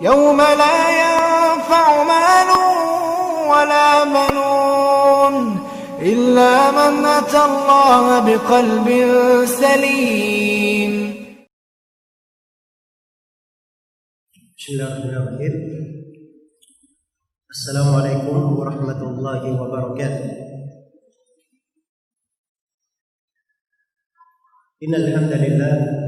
يوم لا ينفع مال ولا بنون إلا من أتى الله بقلب سليم. بسم الله الرحمن الرحيم السلام عليكم ورحمة الله وبركاته إن الحمد لله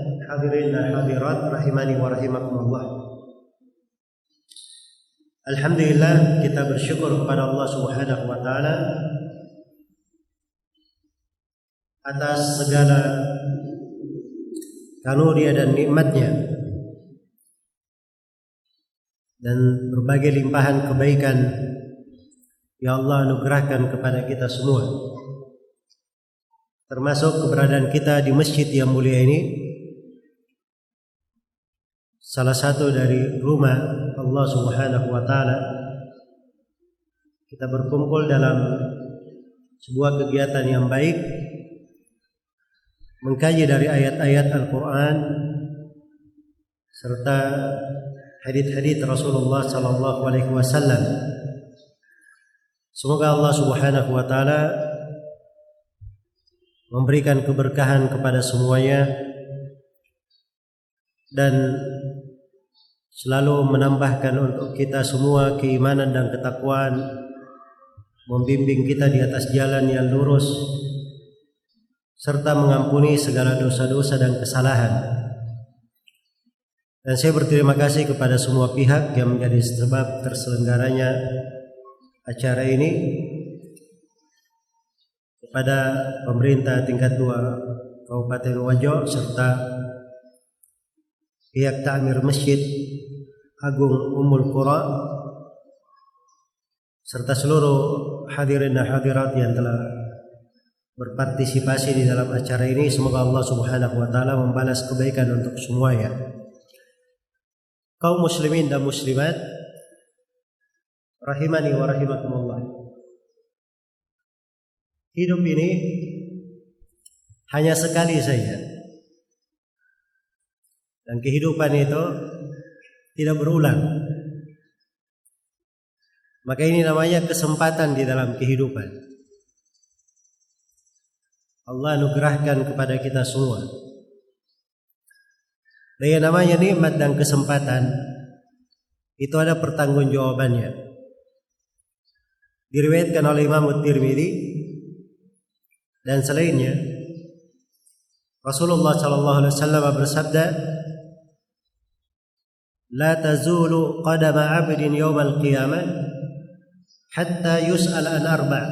hadirin dan hadirat rahimani wa rahimakumullah. Alhamdulillah kita bersyukur kepada Allah Subhanahu wa taala atas segala karunia dan nikmatnya dan berbagai limpahan kebaikan yang Allah anugerahkan kepada kita semua termasuk keberadaan kita di masjid yang mulia ini salah satu dari rumah Allah Subhanahu wa taala kita berkumpul dalam sebuah kegiatan yang baik mengkaji dari ayat-ayat Al-Qur'an serta hadith-hadith Rasulullah sallallahu alaihi wasallam. Semoga Allah Subhanahu wa taala memberikan keberkahan kepada semuanya dan selalu menambahkan untuk kita semua keimanan dan ketakwaan membimbing kita di atas jalan yang lurus serta mengampuni segala dosa-dosa dan kesalahan. Dan saya berterima kasih kepada semua pihak yang menjadi sebab terselenggaranya acara ini kepada pemerintah tingkat dua Kabupaten Wajo serta pihak Ta'mir Masjid Agung Ummul Qura serta seluruh hadirin dan hadirat yang telah berpartisipasi di dalam acara ini. Semoga Allah Subhanahu wa taala membalas kebaikan untuk semuanya. Kaum muslimin dan muslimat rahimani wa rahimakumullah. Hidup ini hanya sekali saja. Dan kehidupan itu tidak berulang. Maka ini namanya kesempatan di dalam kehidupan. Allah anugerahkan kepada kita semua. Dan yang namanya nikmat dan kesempatan. Itu ada pertanggungjawabannya. Diriwayatkan oleh Imam Tirmidzi dan selainnya Rasulullah sallallahu alaihi wasallam bersabda La tazulu qadama 'abdin yawmal qiyamah hatta yus'al an arba'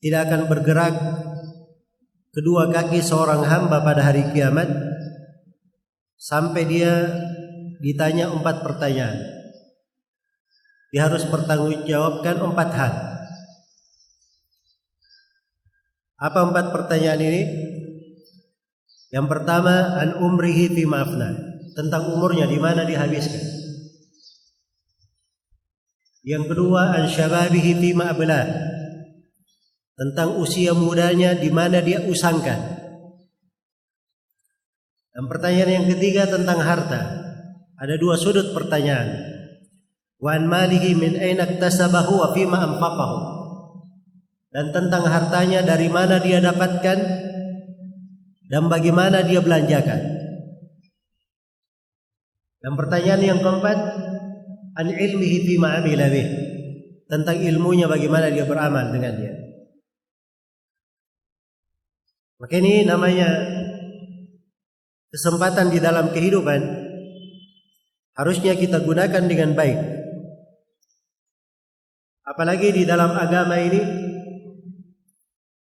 Tidak akan bergerak kedua kaki seorang hamba pada hari kiamat sampai dia ditanya empat pertanyaan. Dia harus bertanggungjawabkan empat hal. Apa empat pertanyaan ini? Yang pertama an umrihi fi mafna, tentang umurnya di mana dihabiskan. Yang kedua an syababihi fi ma'ablah. Tentang usia mudanya di mana dia usangkan. Dan pertanyaan yang ketiga tentang harta. Ada dua sudut pertanyaan. Wa an malihi min aina iktasabahu wa fima anfaqahu. Dan tentang hartanya dari mana dia dapatkan dan bagaimana dia belanjakan. Dan pertanyaan yang keempat, an ilmihi fi ma'amila bih. Tentang ilmunya bagaimana dia beramal dengannya. Maka ini namanya kesempatan di dalam kehidupan harusnya kita gunakan dengan baik. Apalagi di dalam agama ini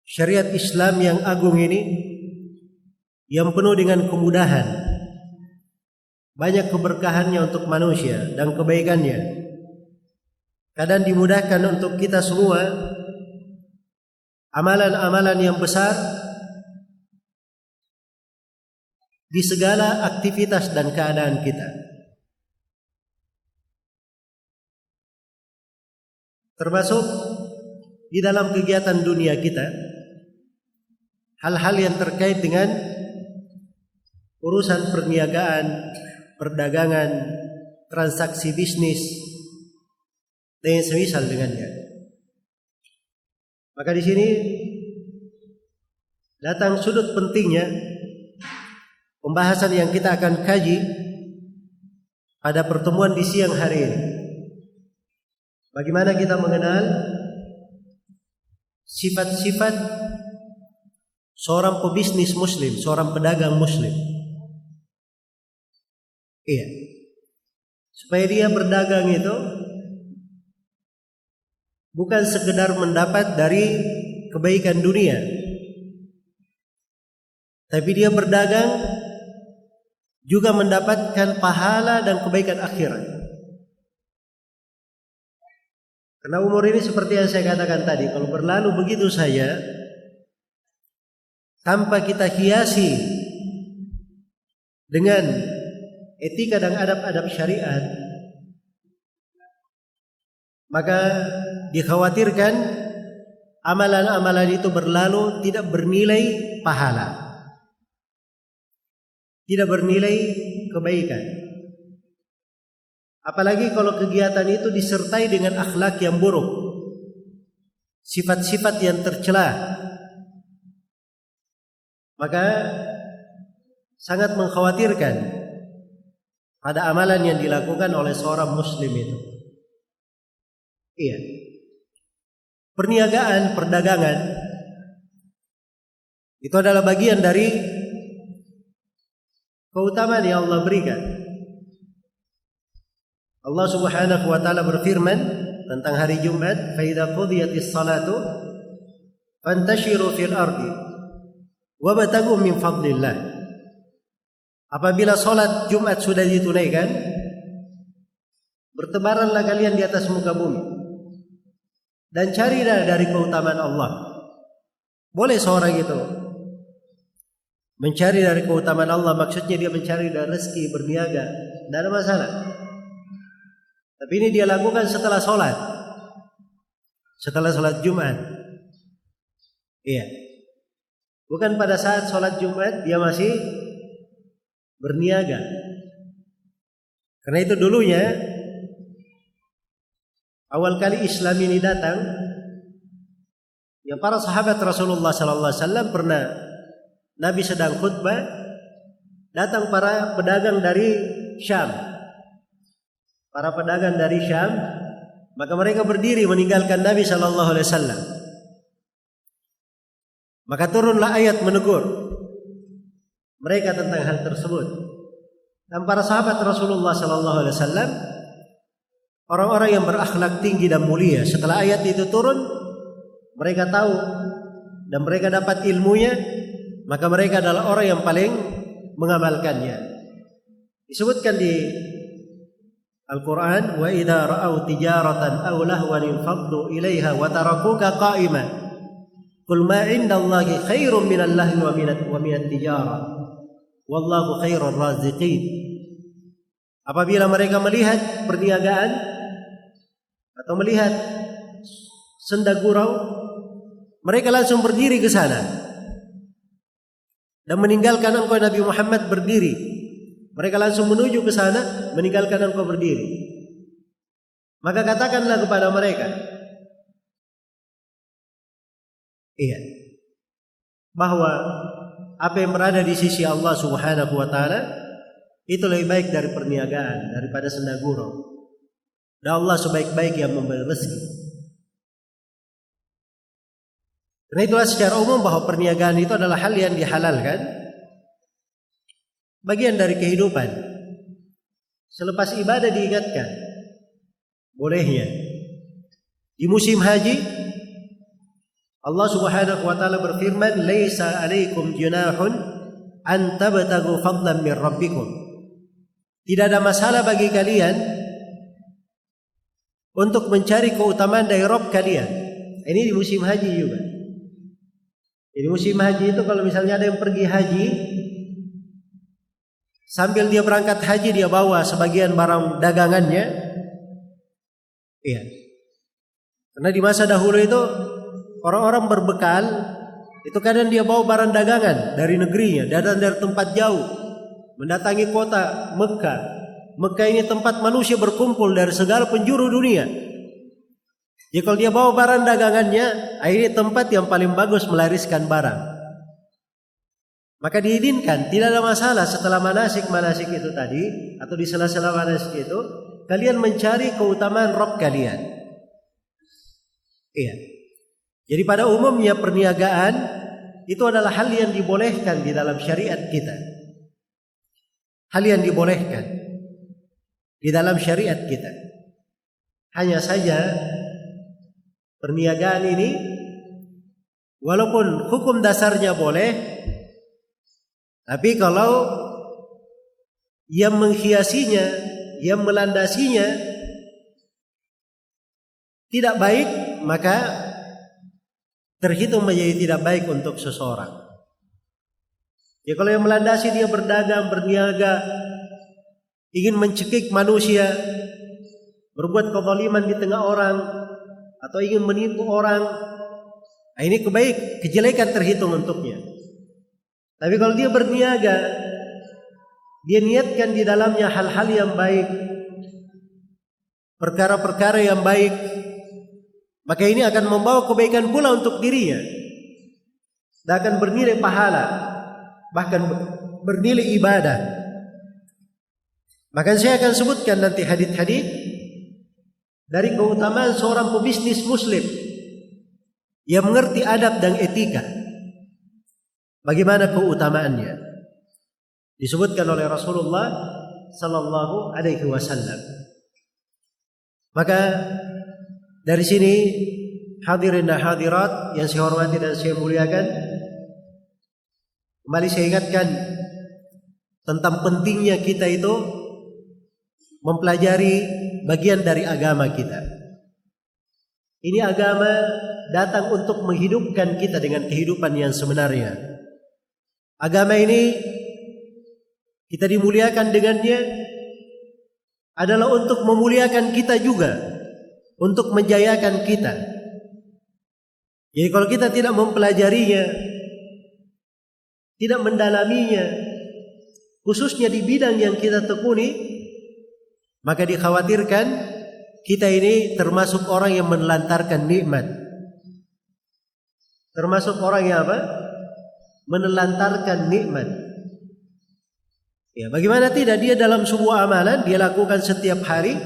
syariat Islam yang agung ini yang penuh dengan kemudahan banyak keberkahannya untuk manusia dan kebaikannya. Kadang dimudahkan untuk kita semua amalan-amalan yang besar di segala aktivitas dan keadaan kita. Termasuk di dalam kegiatan dunia kita, hal-hal yang terkait dengan urusan perniagaan, perdagangan, transaksi bisnis, dan yang semisal dengannya. Maka di sini datang sudut pentingnya pembahasan yang kita akan kaji pada pertemuan di siang hari ini. Bagaimana kita mengenal sifat-sifat seorang pebisnis muslim, seorang pedagang muslim. Iya. Supaya dia berdagang itu bukan sekedar mendapat dari kebaikan dunia. Tapi dia berdagang juga mendapatkan pahala dan kebaikan akhirat. Karena umur ini seperti yang saya katakan tadi, kalau berlalu begitu saja tanpa kita hiasi dengan etika dan adab-adab syariat maka dikhawatirkan amalan-amalan itu berlalu tidak bernilai pahala. Tidak bernilai kebaikan. Apalagi kalau kegiatan itu disertai dengan akhlak yang buruk sifat-sifat yang tercela maka sangat mengkhawatirkan pada amalan yang dilakukan oleh seorang muslim itu. Iya. Perniagaan, perdagangan itu adalah bagian dari keutamaan yang Allah berikan. Allah Subhanahu wa taala berfirman tentang hari Jumat, "Fa idza qudiyatis salatu fantashiru fil ardi wabtagu min fadlillah." Apabila sholat Jumat sudah ditunaikan, bertebaranlah kalian di atas muka bumi dan carilah dari keutamaan Allah. Boleh seorang itu mencari dari keutamaan Allah, maksudnya dia mencari dari rezeki berniaga, tidak ada masalah. Tapi ini dia lakukan setelah sholat, setelah sholat Jumat. Iya, bukan pada saat sholat Jumat dia masih berniaga. Karena itu dulunya awal kali Islam ini datang yang para sahabat Rasulullah sallallahu alaihi wasallam pernah Nabi sedang khutbah datang para pedagang dari Syam. Para pedagang dari Syam maka mereka berdiri meninggalkan Nabi sallallahu alaihi wasallam. Maka turunlah ayat menegur mereka tentang hal tersebut. Dan para sahabat Rasulullah sallallahu alaihi wasallam orang-orang yang berakhlak tinggi dan mulia setelah ayat itu turun mereka tahu dan mereka dapat ilmunya maka mereka adalah orang yang paling mengamalkannya. Disebutkan di Al-Quran wa idza ra'au tijaratan aw lahwan infaddu ilaiha wa tarakuka qa'iman qul ma 'indallahi khairum minal lahwi wa minat wa minat tijarah Wallahu khairur raziqin. Apabila mereka melihat perniagaan atau melihat senda gurau, mereka langsung berdiri ke sana dan meninggalkan engkau Nabi Muhammad berdiri. Mereka langsung menuju ke sana, meninggalkan engkau berdiri. Maka katakanlah kepada mereka, iya, bahwa apa yang berada di sisi Allah Subhanahu wa taala itu lebih baik dari perniagaan daripada senda gurau. Dan Allah sebaik-baik yang memberi rezeki. Karena itulah secara umum bahwa perniagaan itu adalah hal yang dihalalkan bagian dari kehidupan. Selepas ibadah diingatkan bolehnya. Di musim haji Allah Subhanahu wa taala berfirman, "Laisa 'alaikum junahun an tabtagu fadlan min rabbikum." Tidak ada masalah bagi kalian untuk mencari keutamaan dari Rob kalian. Ini di musim haji juga. Jadi musim haji itu kalau misalnya ada yang pergi haji sambil dia berangkat haji dia bawa sebagian barang dagangannya. Iya. Karena di masa dahulu itu orang-orang berbekal itu kadang dia bawa barang dagangan dari negerinya, datang dari tempat jauh, mendatangi kota Mekah. Mekah ini tempat manusia berkumpul dari segala penjuru dunia. Jadi kalau dia bawa barang dagangannya, ini tempat yang paling bagus melariskan barang. Maka diizinkan, tidak ada masalah setelah manasik-manasik itu tadi atau di sela-sela manasik itu, kalian mencari keutamaan Rob kalian. Iya. Jadi pada umumnya perniagaan itu adalah hal yang dibolehkan di dalam syariat kita. Hal yang dibolehkan di dalam syariat kita. Hanya saja perniagaan ini walaupun hukum dasarnya boleh tapi kalau yang menghiasinya, yang melandasinya tidak baik, maka terhitung menjadi tidak baik untuk seseorang. Ya kalau yang melandasi dia berdagang, berniaga, ingin mencekik manusia, berbuat kezaliman di tengah orang, atau ingin menipu orang, nah ini kebaik, kejelekan terhitung untuknya. Tapi kalau dia berniaga, dia niatkan di dalamnya hal-hal yang baik, perkara-perkara yang baik, maka ini akan membawa kebaikan pula untuk dirinya. Dan akan bernilai pahala. Bahkan bernilai ibadah. Maka saya akan sebutkan nanti hadith-hadith dari keutamaan seorang pebisnis muslim yang mengerti adab dan etika. Bagaimana keutamaannya? Disebutkan oleh Rasulullah sallallahu alaihi wasallam. Maka dari sini hadirin dan hadirat yang saya hormati dan saya muliakan, kembali saya ingatkan tentang pentingnya kita itu mempelajari bagian dari agama kita. Ini agama datang untuk menghidupkan kita dengan kehidupan yang sebenarnya. Agama ini kita dimuliakan dengannya adalah untuk memuliakan kita juga untuk menjayakan kita. Jadi kalau kita tidak mempelajarinya, tidak mendalaminya, khususnya di bidang yang kita tekuni, maka dikhawatirkan kita ini termasuk orang yang menelantarkan nikmat. Termasuk orang yang apa? Menelantarkan nikmat. Ya, bagaimana tidak dia dalam sebuah amalan dia lakukan setiap hari,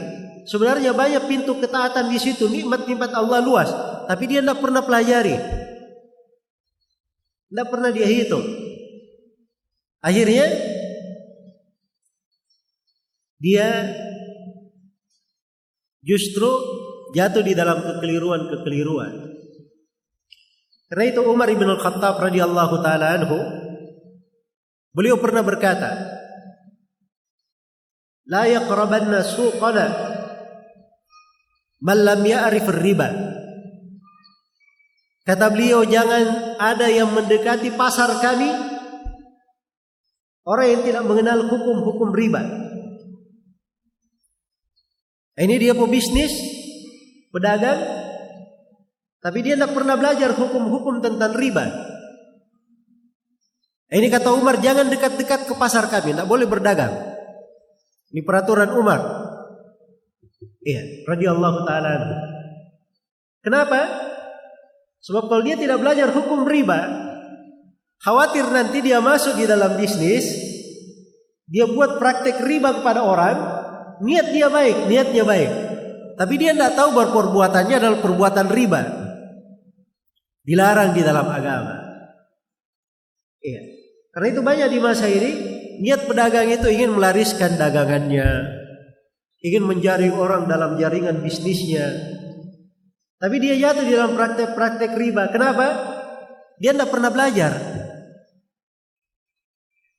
Sebenarnya banyak pintu ketaatan di situ, nikmat-nikmat Allah luas, tapi dia tidak pernah pelajari. Tidak pernah dia hitung. Akhirnya dia justru jatuh di dalam kekeliruan-kekeliruan. Karena itu Umar ibn al-Khattab radhiyallahu taala anhu beliau pernah berkata, "La yaqrabanna suqana Malam ya'rif riba. Kata beliau jangan ada yang mendekati pasar kami orang yang tidak mengenal hukum-hukum riba. Ini dia pebisnis pedagang, tapi dia tidak pernah belajar hukum-hukum tentang riba. Ini kata Umar, jangan dekat-dekat ke pasar kami, tidak boleh berdagang. Ini peraturan Umar. Iya, radhiyallahu taala. Kenapa? Sebab kalau dia tidak belajar hukum riba, khawatir nanti dia masuk di dalam bisnis, dia buat praktek riba kepada orang, niat dia baik, niatnya baik. Tapi dia tidak tahu bahwa perbuatannya adalah perbuatan riba. Dilarang di dalam agama. Iya. Karena itu banyak di masa ini niat pedagang itu ingin melariskan dagangannya, ingin menjaring orang dalam jaringan bisnisnya. Tapi dia jatuh di dalam praktek-praktek riba. Kenapa? Dia tidak pernah belajar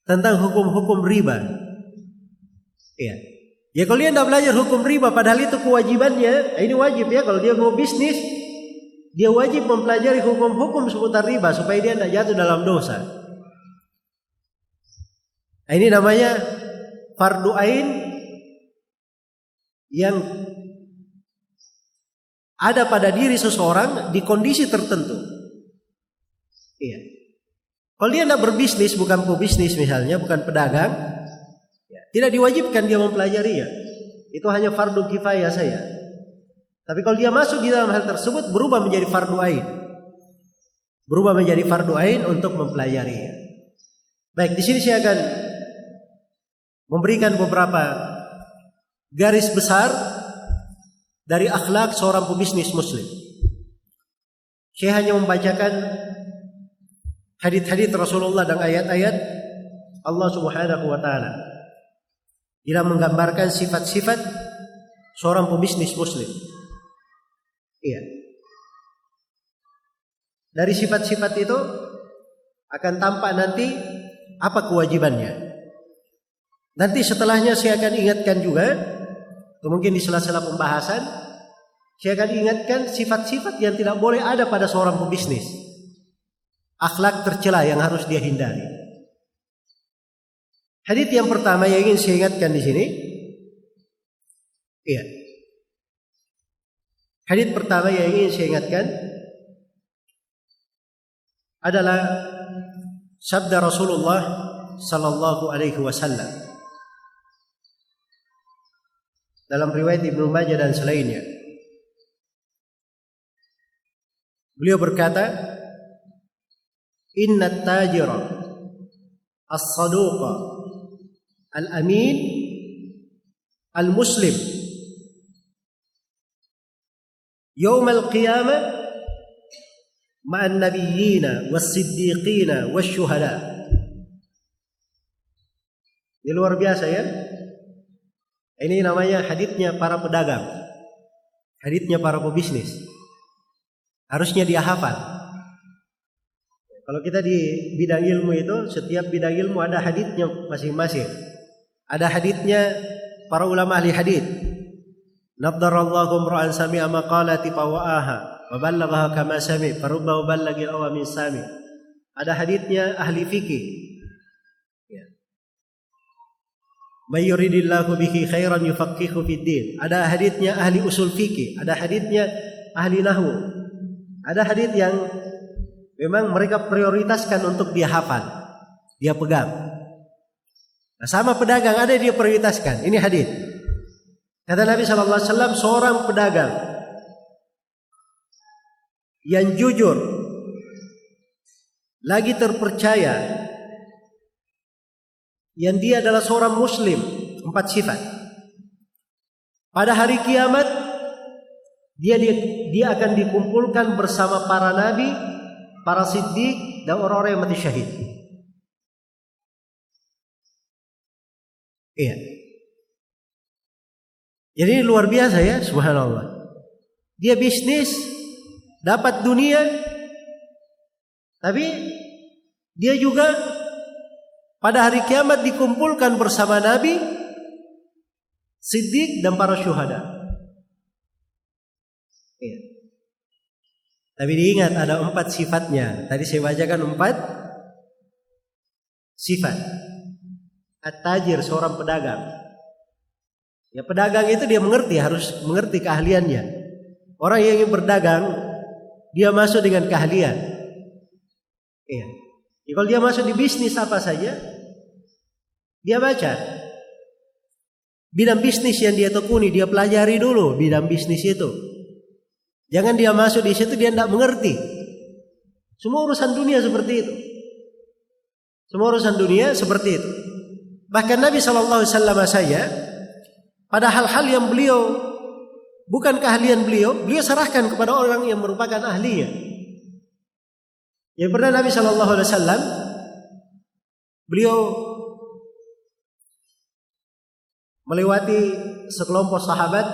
tentang hukum-hukum riba. Iya. Ya kalau dia tidak belajar hukum riba, padahal itu kewajibannya, ini wajib ya kalau dia mau bisnis, dia wajib mempelajari hukum-hukum seputar riba supaya dia tidak jatuh dalam dosa. Nah, ini namanya fardu ain yang ada pada diri seseorang di kondisi tertentu. Iya. Kalau dia tidak berbisnis, bukan pebisnis misalnya, bukan pedagang, tidak diwajibkan dia mempelajari ya. Itu hanya fardu kifayah saya. Tapi kalau dia masuk di dalam hal tersebut berubah menjadi fardu ain. Berubah menjadi fardu ain untuk mempelajari. Ya. Baik, di sini saya akan memberikan beberapa garis besar dari akhlak seorang pebisnis muslim. Saya hanya membacakan hadis-hadis Rasulullah dan ayat-ayat Allah Subhanahu wa taala. Dia menggambarkan sifat-sifat seorang pebisnis muslim. Iya. Dari sifat-sifat itu akan tampak nanti apa kewajibannya. Nanti setelahnya saya akan ingatkan juga, mungkin di sela-sela pembahasan, saya akan ingatkan sifat-sifat yang tidak boleh ada pada seorang pebisnis. Akhlak tercela yang harus dia hindari. Hadis yang pertama yang ingin saya ingatkan di sini. Iya. Hadis pertama yang ingin saya ingatkan adalah sabda Rasulullah sallallahu alaihi wasallam dalam riwayat Ibnu Majah dan selainnya. Beliau berkata, "Inna tajira as-saduqa Al-Amin Al-Muslim يوم القيامة مع النبيين والصديقين والشهداء Ini luar biasa ya. Ini namanya haditnya para pedagang. Haditnya para pebisnis. Harusnya dia hafal. Kalau kita di bidang ilmu itu, setiap bidang ilmu ada haditnya masing-masing. Ada haditnya para ulama ahli hadit. Nadarallahu imra'an sami'a maqalati fawa'aha wa ballaghaha kama sami' farubba ballagil awa min sami'. Ada haditnya ahli fikih. May yuridillahu bihi khairan yufaqihu fid din. Ada haditnya ahli usul fikih, ada haditnya ahli nahwu. Ada hadit yang memang mereka prioritaskan untuk dia hafal, dia pegang. Nah, sama pedagang ada dia prioritaskan. Ini hadis. Kata Nabi Wasallam seorang pedagang yang jujur, lagi terpercaya, yang dia adalah seorang Muslim empat sifat. Pada hari kiamat dia dia, dia akan dikumpulkan bersama para nabi, para siddiq dan orang-orang yang mati syahid. Iya. Jadi luar biasa ya, subhanallah. Dia bisnis, dapat dunia, tapi dia juga pada hari kiamat dikumpulkan bersama Nabi, Siddiq dan para syuhada. Iya. Tapi diingat ada empat sifatnya. Tadi saya bacakan empat sifat. At-tajir seorang pedagang. Ya pedagang itu dia mengerti harus mengerti keahliannya. Orang yang ingin berdagang, dia masuk dengan keahlian. Iya. Ya, kalau dia masuk di bisnis apa saja, dia baca. Bidang bisnis yang dia tekuni, dia pelajari dulu bidang bisnis itu. Jangan dia masuk di situ dia tidak mengerti. Semua urusan dunia seperti itu. Semua urusan dunia seperti itu. Bahkan Nabi Wasallam saya pada hal-hal yang beliau bukan keahlian beliau, beliau serahkan kepada orang yang merupakan ahlinya. Yang pernah Nabi Wasallam beliau melewati sekelompok sahabat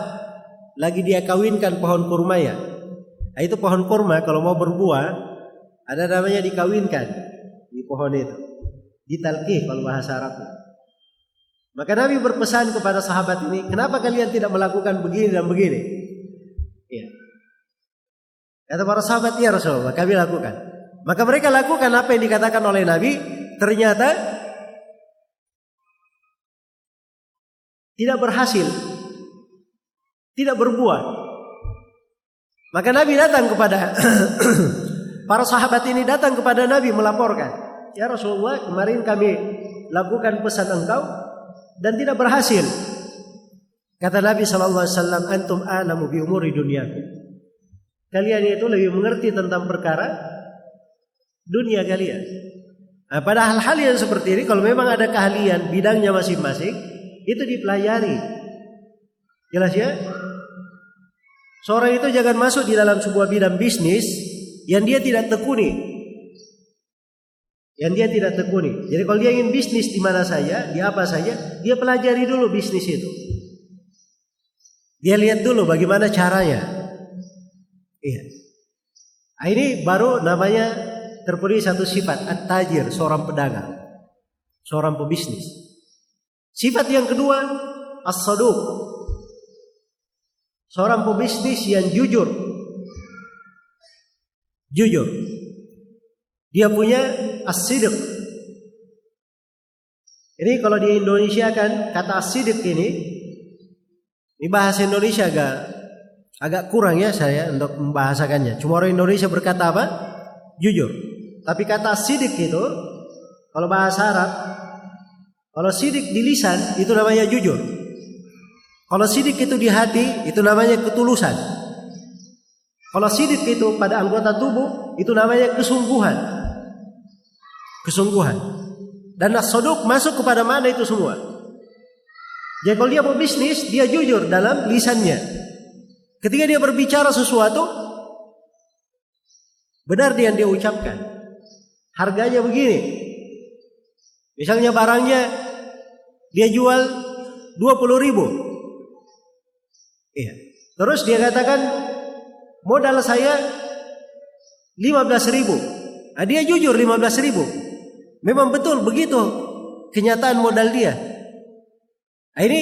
lagi dia kawinkan pohon kurma ya. Nah, itu pohon kurma kalau mau berbuah ada namanya dikawinkan di pohon itu. Ditalqih kalau bahasa Arabnya. Maka Nabi berpesan kepada sahabat ini, kenapa kalian tidak melakukan begini dan begini? Ya. Kata para sahabat, ya Rasulullah, kami lakukan. Maka mereka lakukan apa yang dikatakan oleh Nabi, ternyata tidak berhasil. Tidak berbuah. Maka Nabi datang kepada para sahabat ini datang kepada Nabi melaporkan, "Ya Rasulullah, kemarin kami lakukan pesan engkau dan tidak berhasil." Kata Nabi sallallahu alaihi wasallam, "Antum a'lamu bi umuri dunyakum." Kalian itu lebih mengerti tentang perkara dunia kalian. Nah, pada hal-hal yang seperti ini kalau memang ada keahlian bidangnya masing-masing, itu dipelajari. Jelas ya? Seorang itu jangan masuk di dalam sebuah bidang bisnis yang dia tidak tekuni. Yang dia tidak tekuni. Jadi kalau dia ingin bisnis di mana saja, di apa saja, dia pelajari dulu bisnis itu. Dia lihat dulu bagaimana caranya. Iya. Nah, ini baru namanya terpenuhi satu sifat at-tajir, seorang pedagang, seorang pebisnis. Sifat yang kedua, as-saduq. Seorang pebisnis yang jujur. Jujur. Dia punya as-sidq. Ini kalau di Indonesia kan kata as-sidq ini ini bahasa Indonesia agak agak kurang ya saya untuk membahasakannya. Cuma orang Indonesia berkata apa? Jujur. Tapi kata sidik itu kalau bahasa Arab kalau sidik di lisan itu namanya jujur. Kalau sidik itu di hati itu namanya ketulusan. Kalau sidik itu pada anggota tubuh itu namanya kesungguhan. Kesungguhan. Dan nasoduk masuk kepada mana itu semua. Jadi kalau dia mau bisnis, dia jujur dalam lisannya. Ketika dia berbicara sesuatu, benar dia yang dia ucapkan. Harganya begini. Misalnya barangnya dia jual 20 ribu. Iya. Terus dia katakan modal saya 15 ribu. Nah, dia jujur 15 ribu. Memang betul begitu kenyataan modal dia. Nah, ini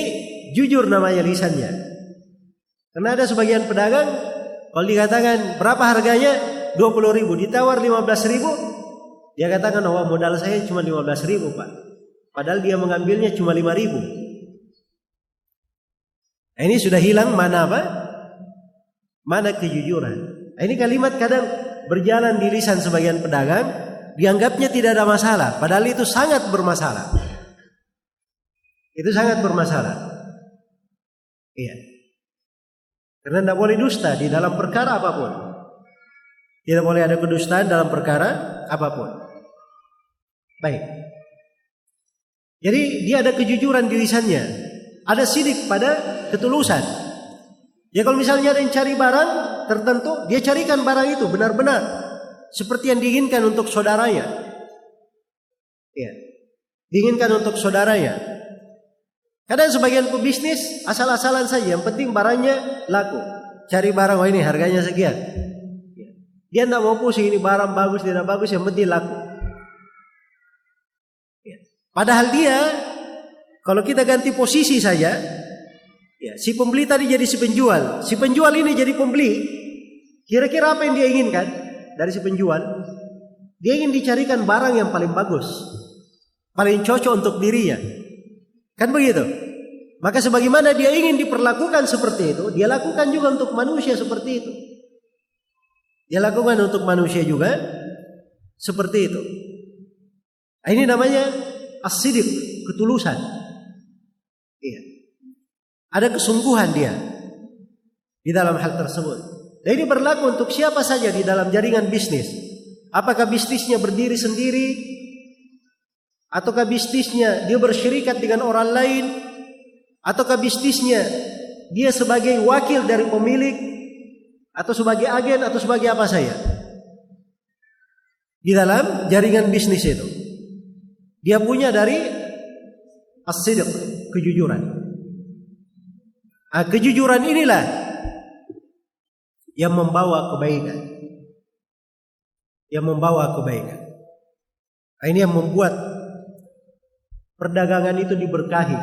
jujur namanya lisannya. Karena ada sebagian pedagang kalau dikatakan berapa harganya 20 ribu ditawar 15 ribu dia katakan oh modal saya cuma 15 ribu pak. Padahal dia mengambilnya cuma 5 ribu. Nah, ini sudah hilang mana apa? Mana kejujuran? Nah, ini kalimat kadang berjalan di lisan sebagian pedagang dianggapnya tidak ada masalah padahal itu sangat bermasalah. Itu sangat bermasalah. Iya. Karena tidak boleh dusta di dalam perkara apa pun. Tidak boleh ada kedustaan dalam perkara apa pun. Baik. Jadi dia ada kejujuran di lisannya. Ada sidik pada ketulusan. Ya kalau misalnya ada yang cari barang tertentu, dia carikan barang itu benar-benar seperti yang diinginkan untuk saudaranya. Ya. Diinginkan untuk saudaranya. Kadang sebagian pebisnis asal-asalan saja, yang penting barangnya laku. Cari barang, oh ini harganya sekian. Dia tidak mau pusing ini barang bagus tidak bagus, yang penting laku. Padahal dia, kalau kita ganti posisi saja, ya, si pembeli tadi jadi si penjual, si penjual ini jadi pembeli. Kira-kira apa yang dia inginkan dari si penjual? Dia ingin dicarikan barang yang paling bagus, paling cocok untuk dirinya. Kan begitu? Maka sebagaimana dia ingin diperlakukan seperti itu, dia lakukan juga untuk manusia seperti itu. Dia lakukan untuk manusia juga seperti itu. Nah, ini namanya asidik, ketulusan. Iya. Ada kesungguhan dia di dalam hal tersebut. Dan ini berlaku untuk siapa saja di dalam jaringan bisnis. Apakah bisnisnya berdiri sendiri ataukah bisnisnya dia bersyirikat dengan orang lain ataukah bisnisnya dia sebagai wakil dari pemilik atau sebagai agen atau sebagai apa saya di dalam jaringan bisnis itu dia punya dari as kejujuran. Nah, kejujuran inilah yang membawa kebaikan. Yang membawa kebaikan. Nah, ini yang membuat perdagangan itu diberkahi.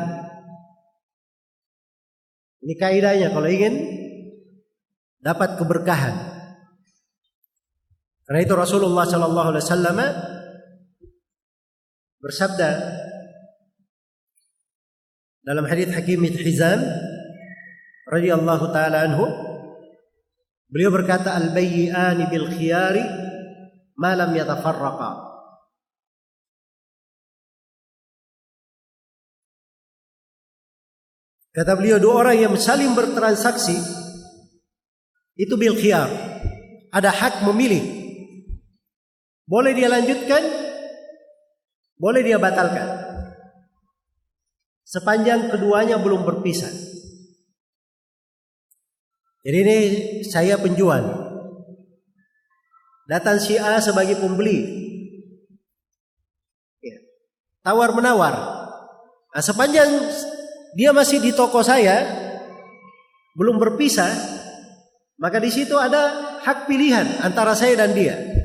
Ini kaidahnya kalau ingin dapat keberkahan. Karena itu Rasulullah Shallallahu Alaihi Wasallam bersabda dalam hadits Hakim Hizam radhiyallahu taala anhu beliau berkata al bayyani bil khiyari ma lam yatafarraqa Kata beliau dua orang yang saling bertransaksi itu bil khiyar. Ada hak memilih. Boleh dia lanjutkan, boleh dia batalkan. Sepanjang keduanya belum berpisah. Jadi ini saya penjual. Datang si A sebagai pembeli. Ya. Tawar menawar. Nah, sepanjang dia masih di toko saya, belum berpisah, maka di situ ada hak pilihan antara saya dan dia.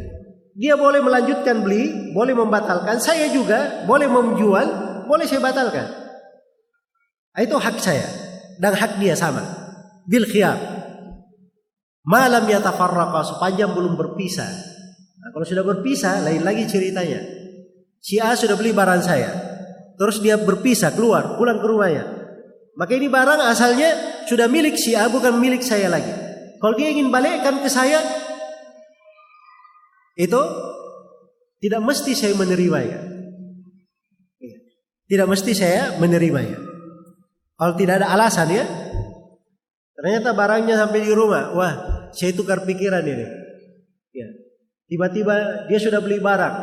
Dia boleh melanjutkan beli, boleh membatalkan. Saya juga boleh menjual, boleh saya batalkan. Nah, itu hak saya dan hak dia sama. Bil khiyar. Malam yatafarraqa sepanjang belum berpisah. Nah, kalau sudah berpisah, lain lagi ceritanya. Si A sudah beli barang saya. Terus dia berpisah, keluar, pulang ke rumahnya. Maka ini barang asalnya sudah milik si A bukan milik saya lagi. Kalau dia ingin balikkan ke saya, itu tidak mesti saya menerimanya. Iya. Tidak mesti saya menerimanya. Kalau tidak ada alasan ya, ternyata barangnya sampai di rumah, wah saya tukar pikiran ini. Ya. Tiba-tiba dia sudah beli barang,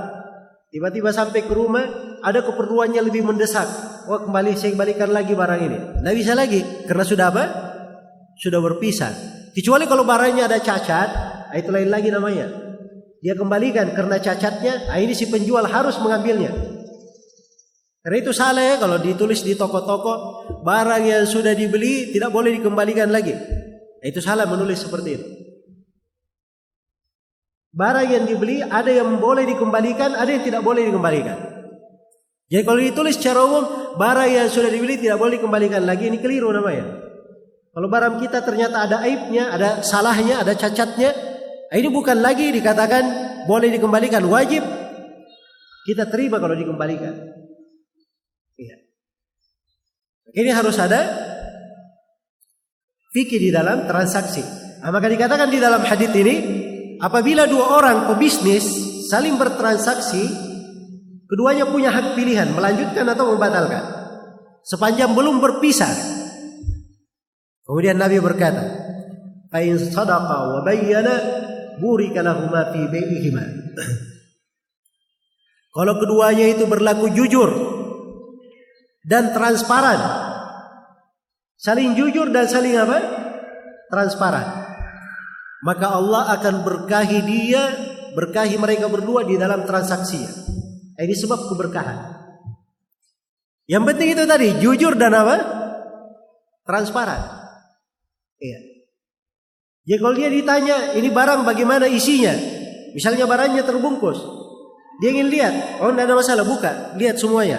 tiba-tiba sampai ke rumah ada keperluannya lebih mendesak. Wah kembali saya kembalikan lagi barang ini. Tidak bisa lagi karena sudah apa? Sudah berpisah. Kecuali kalau barangnya ada cacat, itu lain lagi namanya. Dia kembalikan karena cacatnya, ah, ini si penjual harus mengambilnya. Karena itu salah ya kalau ditulis di toko-toko barang yang sudah dibeli tidak boleh dikembalikan lagi. Nah, itu salah menulis seperti itu. Barang yang dibeli ada yang boleh dikembalikan, ada yang tidak boleh dikembalikan. Jadi kalau ditulis secara umum barang yang sudah dibeli tidak boleh dikembalikan lagi ini keliru namanya. Kalau barang kita ternyata ada aibnya, ada salahnya, ada cacatnya, ini bukan lagi dikatakan boleh dikembalikan, wajib kita terima kalau dikembalikan. Iya. Ini harus ada fikih di dalam transaksi. Nah, maka dikatakan di dalam hadis ini, apabila dua orang pebisnis saling bertransaksi, Keduanya punya hak pilihan melanjutkan atau membatalkan. Sepanjang belum berpisah. Kemudian Nabi berkata, "Fa in sadaqa wa bayyana fi bai'ihima." Kalau keduanya itu berlaku jujur dan transparan. Saling jujur dan saling apa? Transparan. Maka Allah akan berkahi dia, berkahi mereka berdua di dalam transaksinya. Ini sebab keberkahan. Yang penting itu tadi jujur dan apa? Transparan. Iya. Ya kalau dia ditanya ini barang bagaimana isinya, misalnya barangnya terbungkus, dia ingin lihat, oh tidak ada masalah, buka, lihat semuanya.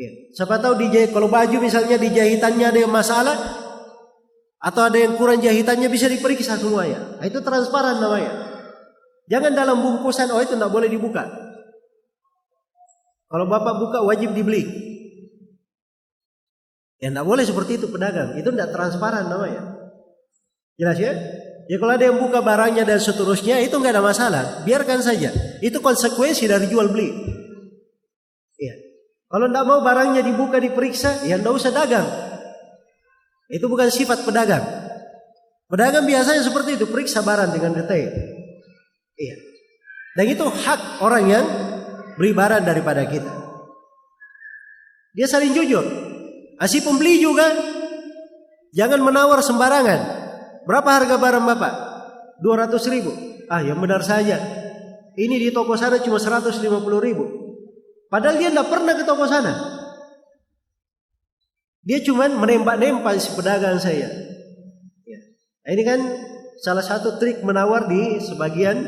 Ya. Siapa tahu dijahit kalau baju misalnya dijahitannya ada yang masalah atau ada yang kurang jahitannya bisa diperiksa semuanya. Nah, itu transparan namanya. Jangan dalam bungkusan oh itu tidak boleh dibuka. Kalau bapak buka wajib dibeli. Ya tidak boleh seperti itu pedagang. Itu tidak transparan namanya. Jelas ya? Ya kalau ada yang buka barangnya dan seterusnya itu nggak ada masalah. Biarkan saja. Itu konsekuensi dari jual beli. Ya. Kalau tidak mau barangnya dibuka diperiksa, ya tidak usah dagang. Itu bukan sifat pedagang. Pedagang biasanya seperti itu, periksa barang dengan detail. Iya. Dan itu hak orang yang beli barang daripada kita. Dia saling jujur. Asih pembeli juga jangan menawar sembarangan. Berapa harga barang Bapak? 200 ribu. Ah yang benar saja. Ini di toko sana cuma 150 ribu. Padahal dia tidak pernah ke toko sana. Dia cuma menembak-nembak si pedagang saya. Ya. Nah, ini kan salah satu trik menawar di sebagian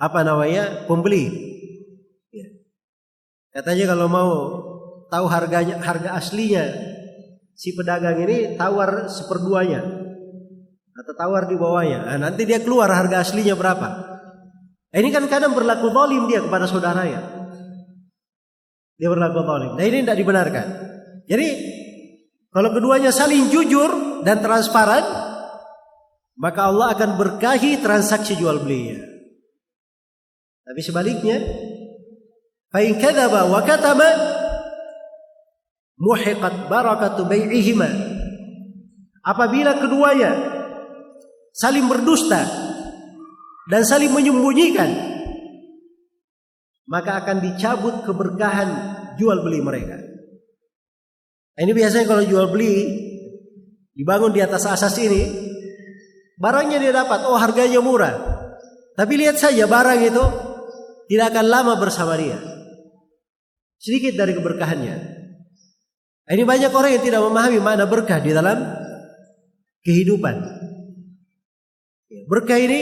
apa namanya pembeli. Ya. Katanya kalau mau tahu harganya harga aslinya si pedagang ini tawar seperduanya atau tawar di bawahnya. Nah, nanti dia keluar harga aslinya berapa. Nah, ini kan kadang berlaku zalim dia kepada saudaranya. Dia berlaku zalim. Nah ini tidak dibenarkan. Jadi kalau keduanya saling jujur dan transparan, maka Allah akan berkahi transaksi jual belinya. Tapi sebaliknya, fa'in kadzaba wa katama muhiqat barakatu bai'ihima. Apabila keduanya saling berdusta dan saling menyembunyikan, maka akan dicabut keberkahan jual beli mereka. Ini biasanya kalau jual beli dibangun di atas asas ini, barangnya dia dapat, oh harganya murah. Tapi lihat saja barang itu tidak akan lama bersama dia. Sedikit dari keberkahannya. Ini banyak orang yang tidak memahami makna berkah di dalam kehidupan. Berkah ini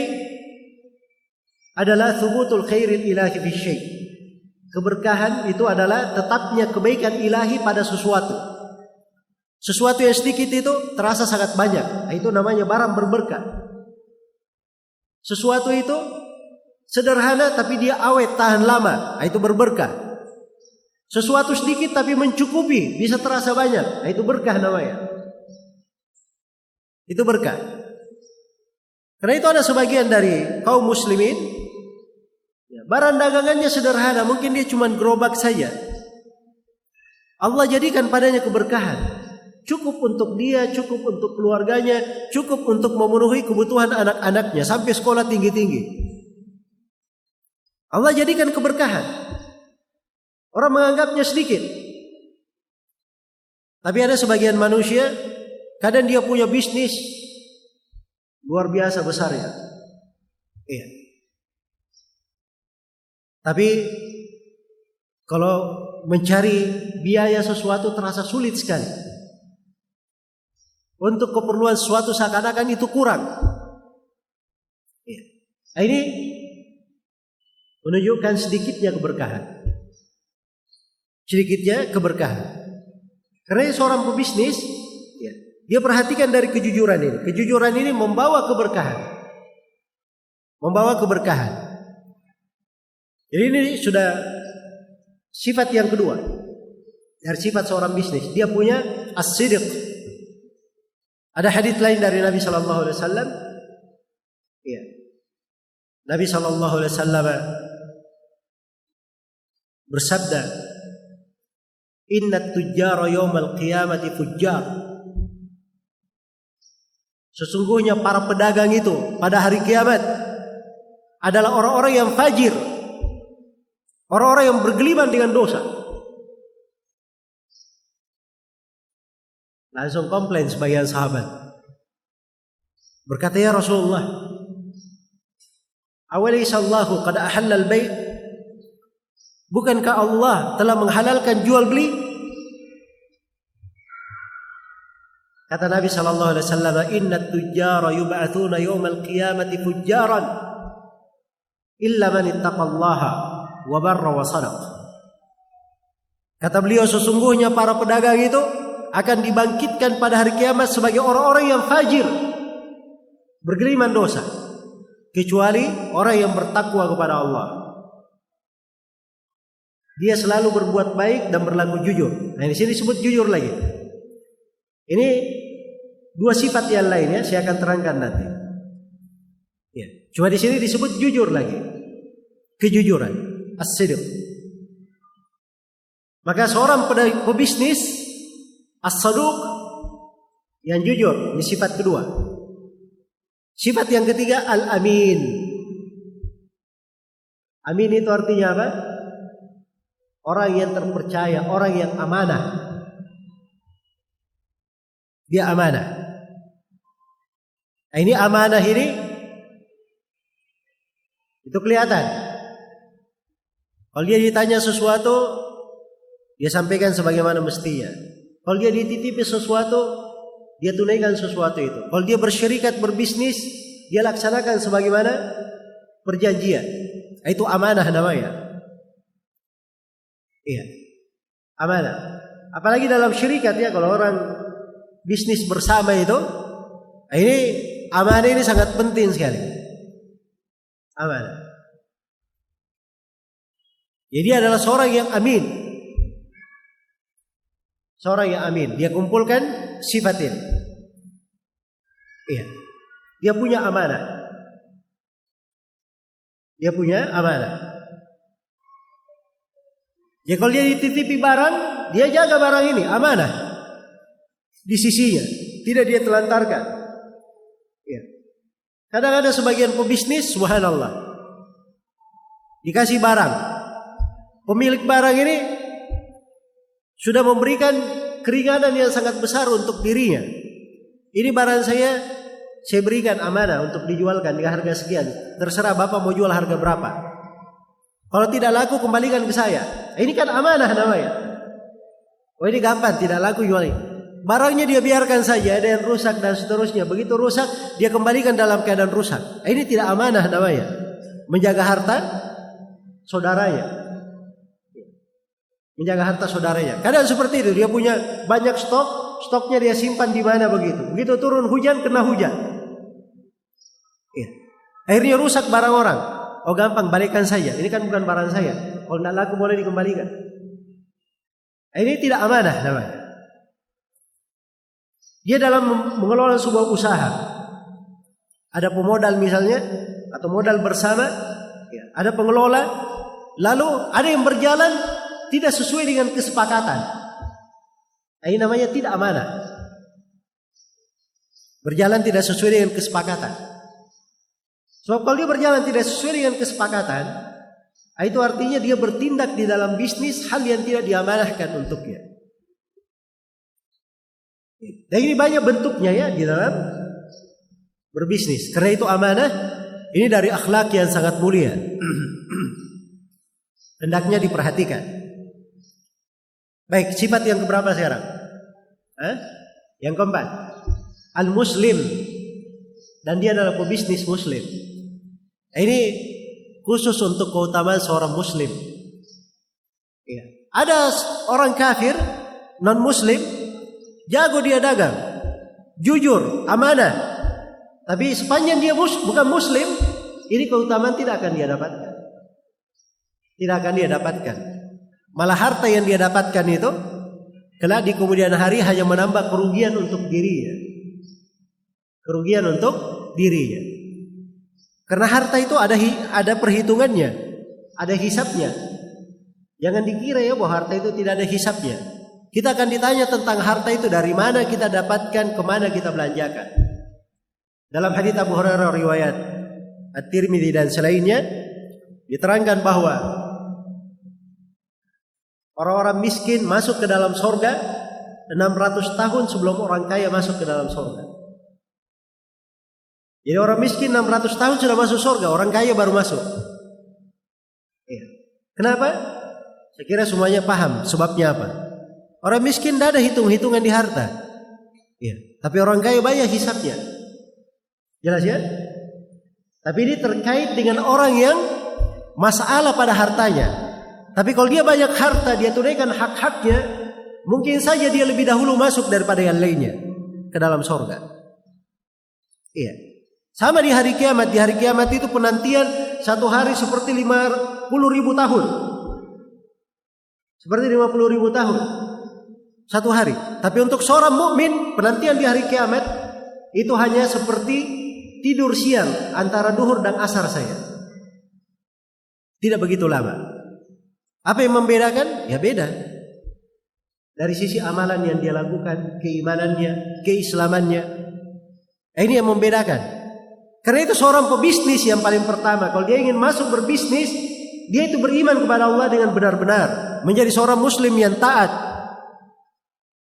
adalah thubutul khairil ilahi fi. Keberkahan itu adalah tetapnya kebaikan ilahi pada sesuatu. Sesuatu yang sedikit itu terasa sangat banyak. Nah, itu namanya barang berberkah. Sesuatu itu sederhana tapi dia awet tahan lama. Nah, itu berberkah. Sesuatu sedikit tapi mencukupi, bisa terasa banyak. Nah, itu berkah namanya. Itu berkah. Karena itu ada sebagian dari kaum muslimin ya, barang dagangannya sederhana, mungkin dia cuma gerobak saja. Allah jadikan padanya keberkahan. Cukup untuk dia, cukup untuk keluarganya, cukup untuk memenuhi kebutuhan anak-anaknya sampai sekolah tinggi-tinggi. Allah jadikan keberkahan. Orang menganggapnya sedikit. Tapi ada sebagian manusia, kadang dia punya bisnis luar biasa besarnya. Iya. Tapi kalau mencari biaya sesuatu terasa sulit sekali. Untuk keperluan suatu seakan-akan itu kurang. Ya. Nah, ini menunjukkan sedikitnya keberkahan. Sedikitnya keberkahan. Karena seorang pebisnis, ya, dia perhatikan dari kejujuran ini. Kejujuran ini membawa keberkahan. Membawa keberkahan. Jadi ini sudah sifat yang kedua. Dari sifat seorang bisnis. Dia punya as-sidq. Ada hadis lain dari Nabi Shallallahu Alaihi Wasallam. Ya. Nabi Shallallahu Alaihi Wasallam bersabda, Inna tujjara yawmal qiyamati fujjar. Sesungguhnya para pedagang itu pada hari kiamat adalah orang-orang yang fajir. Orang-orang yang bergeliman dengan dosa. Langsung komplain sebagian sahabat. Berkata ya Rasulullah, Awalaysallahu qad ahallal bai' Bukankah Allah telah menghalalkan jual beli? Kata Nabi sallallahu alaihi wasallam, "Inna tujjara yub'atsuna yawmal qiyamati fujjaran illa man ittaqallaha wa barra wa sadaq." Kata beliau sesungguhnya para pedagang itu akan dibangkitkan pada hari kiamat sebagai orang-orang yang fajir bergeliman dosa kecuali orang yang bertakwa kepada Allah. Dia selalu berbuat baik dan berlaku jujur. Nah di sini disebut jujur lagi. Ini dua sifat yang lainnya saya akan terangkan nanti. Ya, cuma di sini disebut jujur lagi. Kejujuran, as Maka seorang pebisnis as-saduq yang jujur, ini sifat kedua. Sifat yang ketiga al-amin. Amin itu artinya apa? Orang yang terpercaya, orang yang amanah. Dia amanah. Nah, ini amanah ini itu kelihatan. Kalau dia ditanya sesuatu, dia sampaikan sebagaimana mestinya. Kalau dia dititipi sesuatu, dia tunaikan sesuatu itu. Kalau dia bersyirikat berbisnis, dia laksanakan sebagaimana perjanjian. Itu amanah namanya. Iya. Amanah. Apalagi dalam syirikat ya kalau orang bisnis bersama itu ini amanah ini sangat penting sekali. Amanah. Jadi adalah seorang yang amin. Seorang yang amin. Dia kumpulkan sifat ini. Iya. Dia punya amanah. Dia punya amanah. Ya kalau dia dititipi barang, dia jaga barang ini amanah di sisinya, tidak dia telantarkan. Kadang ada sebagian pebisnis, subhanallah, dikasih barang, pemilik barang ini sudah memberikan keringanan yang sangat besar untuk dirinya. Ini barang saya saya berikan amanah untuk dijualkan dengan harga sekian. Terserah Bapak mau jual harga berapa. Kalau tidak laku kembalikan ke saya. Ini kan amanah namanya. Oh ini gampang tidak laku jual ini. Barangnya dia biarkan saja ada rusak dan seterusnya. Begitu rusak dia kembalikan dalam keadaan rusak. Ini tidak amanah namanya. Menjaga harta saudaranya. Menjaga harta saudaranya. Kadang seperti itu dia punya banyak stok, stoknya dia simpan di mana begitu. Begitu turun hujan kena hujan. Ya. Akhirnya rusak barang orang. Oh gampang balikkan saja. Ini kan bukan barang saya. Kalau tidak laku boleh dikembalikan. Ini tidak amanah namanya. Dia dalam mengelola sebuah usaha. Ada pemodal misalnya atau modal bersama, ya, ada pengelola, lalu ada yang berjalan tidak sesuai dengan kesepakatan. Ini namanya tidak amanah. Berjalan tidak sesuai dengan kesepakatan. Sebab kalau dia berjalan tidak sesuai dengan kesepakatan, ah, itu artinya dia bertindak di dalam bisnis hal yang tidak diamanahkan untuknya. Dan ini banyak bentuknya ya di dalam berbisnis. Karena itu amanah ini dari akhlak yang sangat mulia. Hendaknya diperhatikan. Baik, sifat yang keberapa sekarang? Hah? Yang keempat, al-muslim dan dia adalah pebisnis muslim. Ini khusus untuk keutamaan seorang muslim. Ya. Ada orang kafir non muslim jago dia dagang, jujur, amanah. Tapi sepanjang dia mus bukan muslim, ini keutamaan tidak akan dia dapatkan. Tidak akan dia dapatkan. Malah harta yang dia dapatkan itu kelak di kemudian hari hanya menambah kerugian untuk dirinya. Kerugian untuk dirinya. Karena harta itu ada ada perhitungannya, ada hisapnya. Jangan dikira ya bahwa harta itu tidak ada hisapnya. Kita akan ditanya tentang harta itu dari mana kita dapatkan, ke mana kita belanjakan. Dalam hadits Abu Hurairah riwayat At-Tirmidzi dan selainnya diterangkan bahwa orang-orang miskin masuk ke dalam sorga 600 tahun sebelum orang kaya masuk ke dalam sorga. Jadi orang miskin 600 tahun sudah masuk surga, orang kaya baru masuk. Ya. Kenapa? Saya kira semuanya paham sebabnya apa. Orang miskin tidak ada hitung-hitungan di harta. Ya. Tapi orang kaya banyak hisapnya. Jelas ya? Tapi ini terkait dengan orang yang masalah pada hartanya. Tapi kalau dia banyak harta, dia tunaikan hak-haknya, mungkin saja dia lebih dahulu masuk daripada yang lainnya ke dalam surga. Iya. Sama di hari kiamat. Di hari kiamat itu penantian satu hari seperti lima puluh ribu tahun. Seperti lima puluh ribu tahun. Satu hari. Tapi untuk seorang mukmin penantian di hari kiamat itu hanya seperti tidur siang antara duhur dan asar saya. Tidak begitu lama. Apa yang membedakan? Ya beda. Dari sisi amalan yang dia lakukan, keimanannya, keislamannya. Ini yang membedakan. Karena itu seorang pebisnis yang paling pertama. Kalau dia ingin masuk berbisnis, dia itu beriman kepada Allah dengan benar-benar. Menjadi seorang muslim yang taat,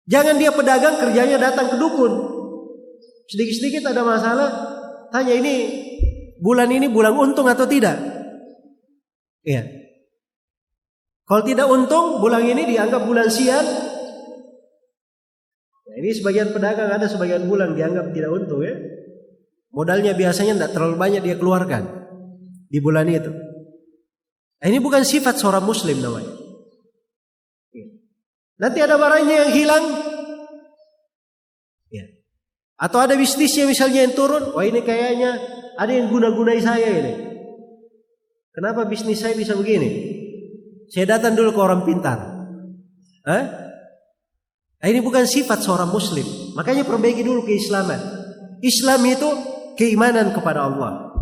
Jangan dia pedagang kerjanya datang ke dukun. Sedikit-sedikit ada masalah, tanya ini bulan ini bulan untung atau tidak? Iya. Kalau tidak untung, bulan ini dianggap bulan sial. Nah, ini sebagian pedagang ada sebagian bulan dianggap tidak untung ya. Modalnya biasanya tidak terlalu banyak dia keluarkan di bulan itu. Nah, ini bukan sifat seorang muslim namanya. Nanti ada barangnya yang hilang. Ya. Atau ada bisnisnya misalnya yang turun. Wah ini kayaknya ada yang guna-gunai saya ini. Kenapa bisnis saya bisa begini? Saya datang dulu ke orang pintar. Hah? Nah, ini bukan sifat seorang muslim. Makanya perbaiki dulu keislaman. Islam itu keimanan kepada Allah.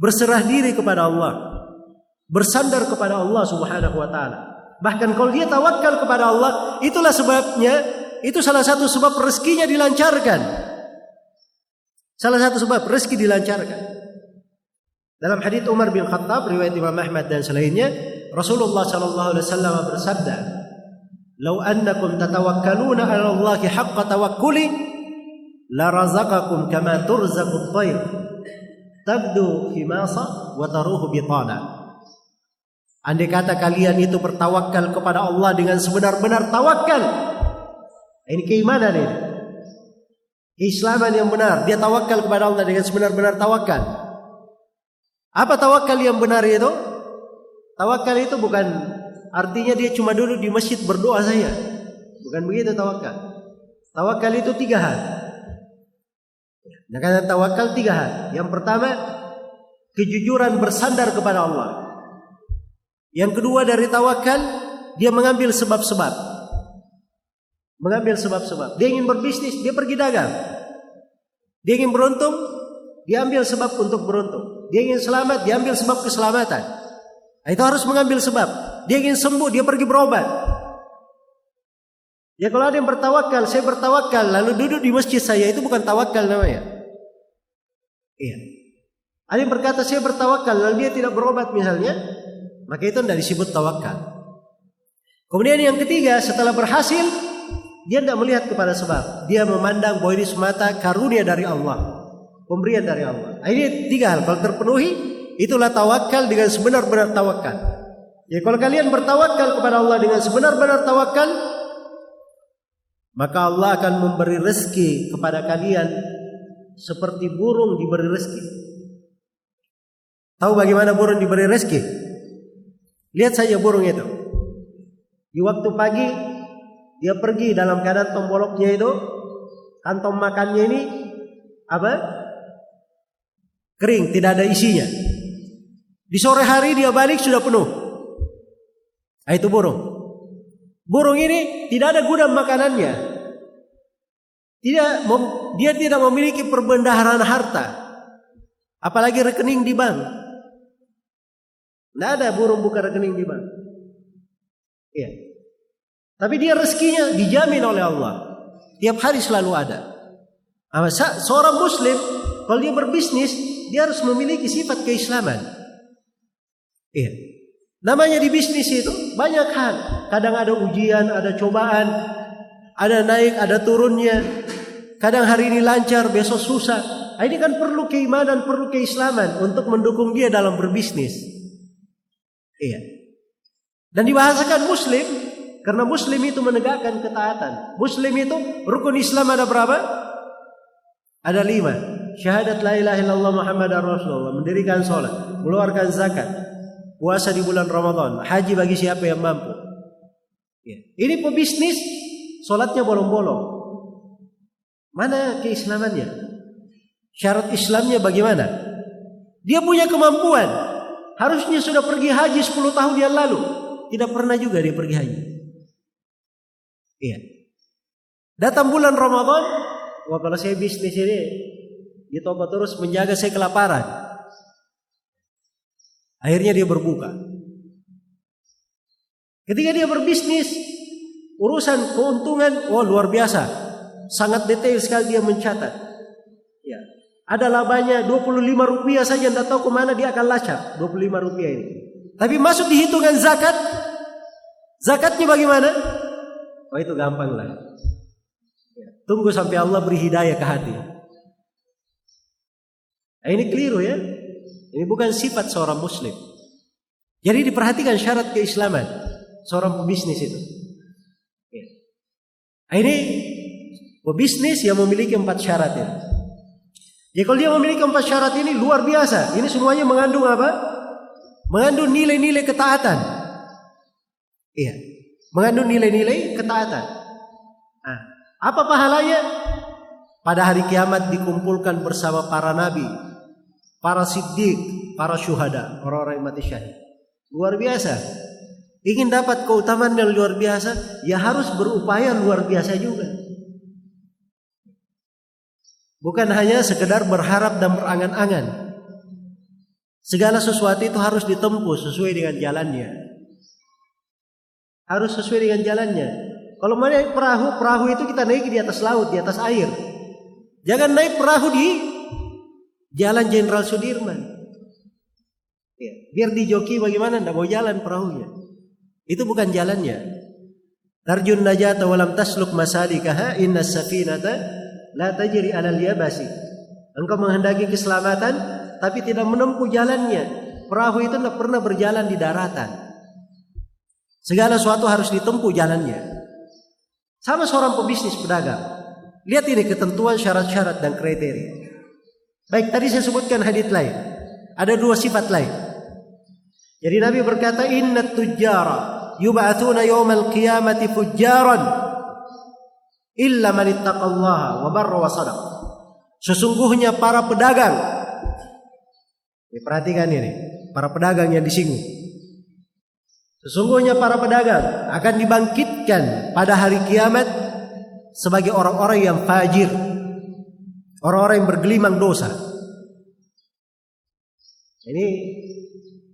Berserah diri kepada Allah. Bersandar kepada Allah subhanahu wa ta'ala. Bahkan kalau dia tawakal kepada Allah, itulah sebabnya, itu salah satu sebab rezekinya dilancarkan. Salah satu sebab rezeki dilancarkan. Dalam hadis Umar bin Khattab riwayat Imam Ahmad dan selainnya, Rasulullah sallallahu alaihi wasallam bersabda, "Lau annakum tatawakkaluna 'ala Allah haqqa tawakkuli, la razaqakum kama turzaqu at-tayr, tabdu khimasa wa taruhu bitana." Andai kata kalian itu bertawakal kepada Allah dengan sebenar-benar tawakal. Ini keimanan ini. Keislaman yang benar. Dia tawakal kepada Allah dengan sebenar-benar tawakal. Apa tawakal yang benar itu? Tawakal itu bukan artinya dia cuma duduk di masjid berdoa saja. Bukan begitu tawakal. Tawakal itu tiga hal. Nah, kata tawakal tiga hal. Yang pertama, kejujuran bersandar kepada Allah. Yang kedua dari tawakal, dia mengambil sebab-sebab. Mengambil sebab-sebab. Dia ingin berbisnis, dia pergi dagang. Dia ingin beruntung, dia ambil sebab untuk beruntung. Dia ingin selamat, dia ambil sebab keselamatan. Nah, itu harus mengambil sebab. Dia ingin sembuh, dia pergi berobat. Ya kalau ada yang bertawakal, saya bertawakal lalu duduk di masjid saya itu bukan tawakal namanya. Iya. Ada yang berkata saya bertawakal lalu dia tidak berobat misalnya, maka itu tidak disebut tawakal. Kemudian yang ketiga, setelah berhasil, dia tidak melihat kepada sebab. Dia memandang bahwa ini semata karunia dari Allah. Pemberian dari Allah. Nah, ini tiga hal. Kalau terpenuhi, itulah tawakal dengan sebenar-benar tawakal. Ya kalau kalian bertawakal kepada Allah dengan sebenar-benar tawakal, maka Allah akan memberi rezeki kepada kalian seperti burung diberi rezeki. Tahu bagaimana burung diberi rezeki? Lihat saja burung itu. Di waktu pagi dia pergi dalam keadaan tomboloknya itu, kantong makannya ini apa? Kering, tidak ada isinya. Di sore hari dia balik sudah penuh. Nah, itu burung. Burung ini tidak ada gudang makanannya. Tidak, dia tidak memiliki perbendaharaan harta. Apalagi rekening di bank. Tidak ada burung buka rekening di bank. Iya. Tapi dia rezekinya dijamin oleh Allah. Tiap hari selalu ada. Seorang muslim kalau dia berbisnis, dia harus memiliki sifat keislaman. Iya. Namanya di bisnis itu banyak hal. Kadang ada ujian, ada cobaan, ada naik, ada turunnya. Kadang hari ini lancar, besok susah. Nah, ini kan perlu keimanan, perlu keislaman untuk mendukung dia dalam berbisnis. Iya. Dan dibahasakan muslim karena muslim itu menegakkan ketaatan. Muslim itu rukun Islam ada berapa? Ada lima. Syahadat la ilaha illallah Muhammad Rasulullah. Mendirikan sholat. Mengeluarkan zakat. Puasa di bulan Ramadan. Haji bagi siapa yang mampu. Ya. Ini pebisnis. Sholatnya bolong-bolong. Mana keislamannya? Syarat Islamnya bagaimana? Dia punya kemampuan. Harusnya sudah pergi haji 10 tahun yang lalu. Tidak pernah juga dia pergi haji. Iya. Datang bulan Ramadan, wah kalau saya bisnis ini ditambah terus menjaga saya kelaparan. Akhirnya dia berbuka. Ketika dia berbisnis, urusan keuntungan, oh luar biasa. Sangat detail sekali dia mencatat. Ya. Ada labanya 25 rupiah saja, tidak tahu ke mana dia akan lacak 25 rupiah ini. Tapi masuk di hitungan zakat, zakatnya bagaimana? Oh itu gampang lah. Tunggu sampai Allah beri hidayah ke hati. Nah, ini keliru ya. Ini bukan sifat seorang muslim. Jadi diperhatikan syarat keislaman seorang pebisnis itu. Nah, ini pebisnis yang memiliki empat syarat ya. Ya kalau dia memiliki empat syarat ini luar biasa. Ini semuanya mengandung apa? Mengandung nilai-nilai ketaatan. Iya. Mengandung nilai-nilai ketaatan. Nah, apa pahalanya? Pada hari kiamat dikumpulkan bersama para nabi, para siddiq, para syuhada, orang-orang mati syahid. Luar biasa. Ingin dapat keutamaan yang luar biasa, ya harus berupaya luar biasa juga. Bukan hanya sekedar berharap dan berangan-angan. Segala sesuatu itu harus ditempuh sesuai dengan jalannya. Harus sesuai dengan jalannya. Kalau mau perahu, perahu itu kita naik di atas laut, di atas air. Jangan naik perahu di Jalan Jenderal Sudirman. Ya, biar dijoki bagaimana ndak mau jalan perahunya. Itu bukan jalannya. Tarjun najata walam tasluk masalikaha inna safinata la tajri alal yabasi. Engkau menghendaki keselamatan tapi tidak menempuh jalannya. Perahu itu tidak pernah berjalan di daratan. Segala sesuatu harus ditempuh jalannya. Sama seorang pebisnis pedagang. Lihat ini ketentuan syarat-syarat dan kriteria. Baik, tadi saya sebutkan hadits lain. Ada dua sifat lain. Jadi Nabi berkata, Inna tujjara yub'athuna yawmal qiyamati fujjaran illa man ittaqallaha wa barra wa sadaq. Sesungguhnya para pedagang ini perhatikan ini, para pedagang yang disinggung. Sesungguhnya para pedagang akan dibangkitkan pada hari kiamat sebagai orang-orang yang fajir, Orang-orang yang bergelimang dosa. Ini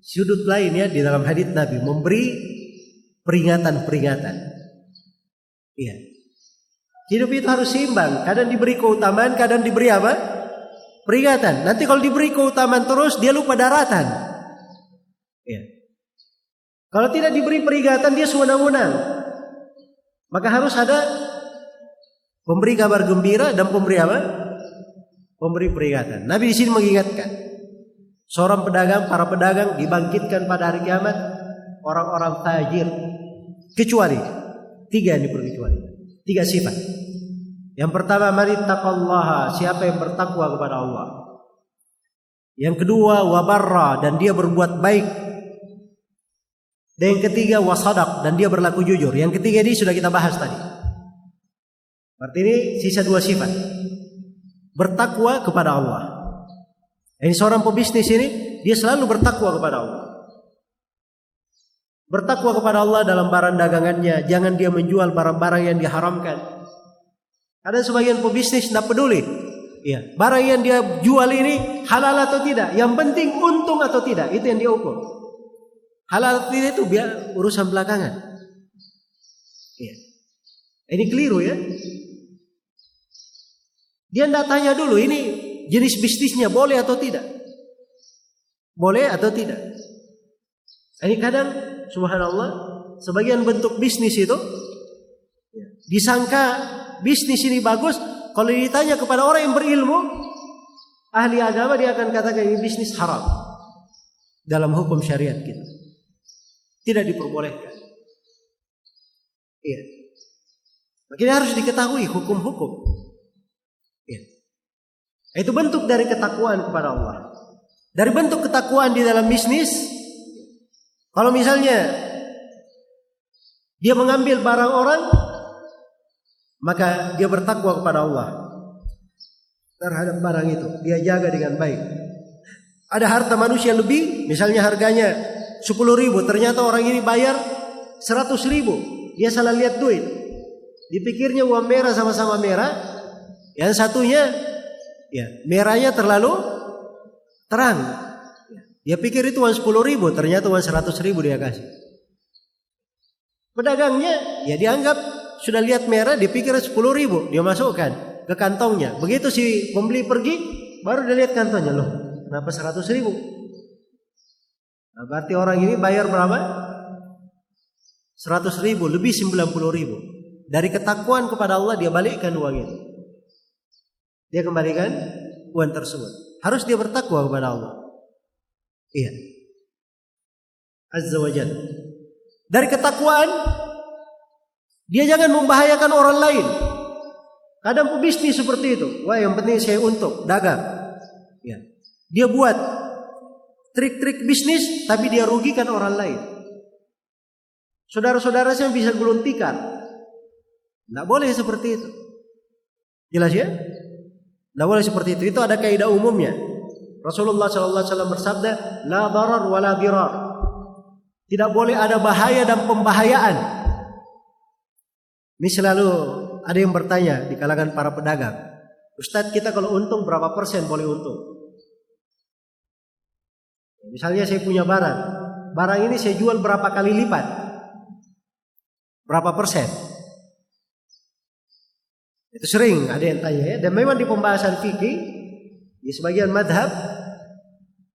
sudut lain ya di dalam hadis Nabi memberi peringatan-peringatan. Iya. Hidup itu harus seimbang. Kadang diberi keutamaan, kadang diberi apa? Peringatan. Nanti kalau diberi keutamaan terus dia lupa daratan. Iya. Kalau tidak diberi peringatan dia sewenang-wenang. Maka harus ada pemberi kabar gembira dan pemberi apa? memberi peringatan. Nabi di sini mengingatkan seorang pedagang, para pedagang dibangkitkan pada hari kiamat orang-orang tajir kecuali tiga yang diperkecuali tiga sifat. Yang pertama mari taqallaha, siapa yang bertakwa kepada Allah. Yang kedua wabarra dan dia berbuat baik. Dan yang ketiga wasadak dan dia berlaku jujur. Yang ketiga ini sudah kita bahas tadi. Berarti ini sisa dua sifat bertakwa kepada Allah. Ini seorang pebisnis ini dia selalu bertakwa kepada Allah. Bertakwa kepada Allah dalam barang dagangannya, jangan dia menjual barang-barang yang diharamkan. Ada sebagian pebisnis tidak peduli. Ya, barang yang dia jual ini halal atau tidak, yang penting untung atau tidak, itu yang dia ukur. Halal atau tidak itu biar urusan belakangan. Ya. Ini keliru ya. Dia tidak tanya dulu ini jenis bisnisnya boleh atau tidak. Boleh atau tidak. Ini kadang subhanallah sebagian bentuk bisnis itu disangka bisnis ini bagus kalau ditanya kepada orang yang berilmu ahli agama dia akan katakan ini bisnis haram dalam hukum syariat kita. Tidak diperbolehkan. Iya. Makanya harus diketahui hukum-hukum. Ya. Itu bentuk dari ketakwaan kepada Allah. Dari bentuk ketakwaan di dalam bisnis, kalau misalnya dia mengambil barang orang, maka dia bertakwa kepada Allah terhadap barang itu. Dia jaga dengan baik. Ada harta manusia lebih, misalnya harganya 10 ribu, ternyata orang ini bayar 100 ribu. Dia salah lihat duit. Dipikirnya uang merah sama-sama merah. Yang satunya ya merahnya terlalu terang. Dia pikir itu uang 10 ribu, ternyata uang 100 ribu dia kasih. Pedagangnya ya dianggap sudah lihat merah, dipikir 10 ribu, dia masukkan ke kantongnya. Begitu si pembeli pergi, baru dia lihat kantongnya loh, kenapa 100 ribu? Nah, berarti orang ini bayar berapa? 100 ribu, lebih 90 ribu. Dari ketakuan kepada Allah dia balikkan uang itu. Dia kembalikan uang tersebut. Harus dia bertakwa kepada Allah. Iya. Azza wa Jalla. Dari ketakwaan dia jangan membahayakan orang lain. Kadang pebisnis seperti itu. Wah, yang penting saya untuk dagang. Ya. Dia buat trik-trik bisnis tapi dia rugikan orang lain. Saudara-saudara saya bisa gulung tikar. Tidak boleh seperti itu. Jelas ya? Tidak boleh seperti itu. Itu ada kaidah umumnya. Rasulullah SAW bersabda, La darar wa. Tidak boleh ada bahaya dan pembahayaan. Ini selalu ada yang bertanya di kalangan para pedagang. Ustadz kita kalau untung berapa persen boleh untung? Misalnya saya punya barang. Barang ini saya jual berapa kali lipat? Berapa persen? Itu sering ada yang tanya ya. Dan memang di pembahasan fikih di sebagian madhab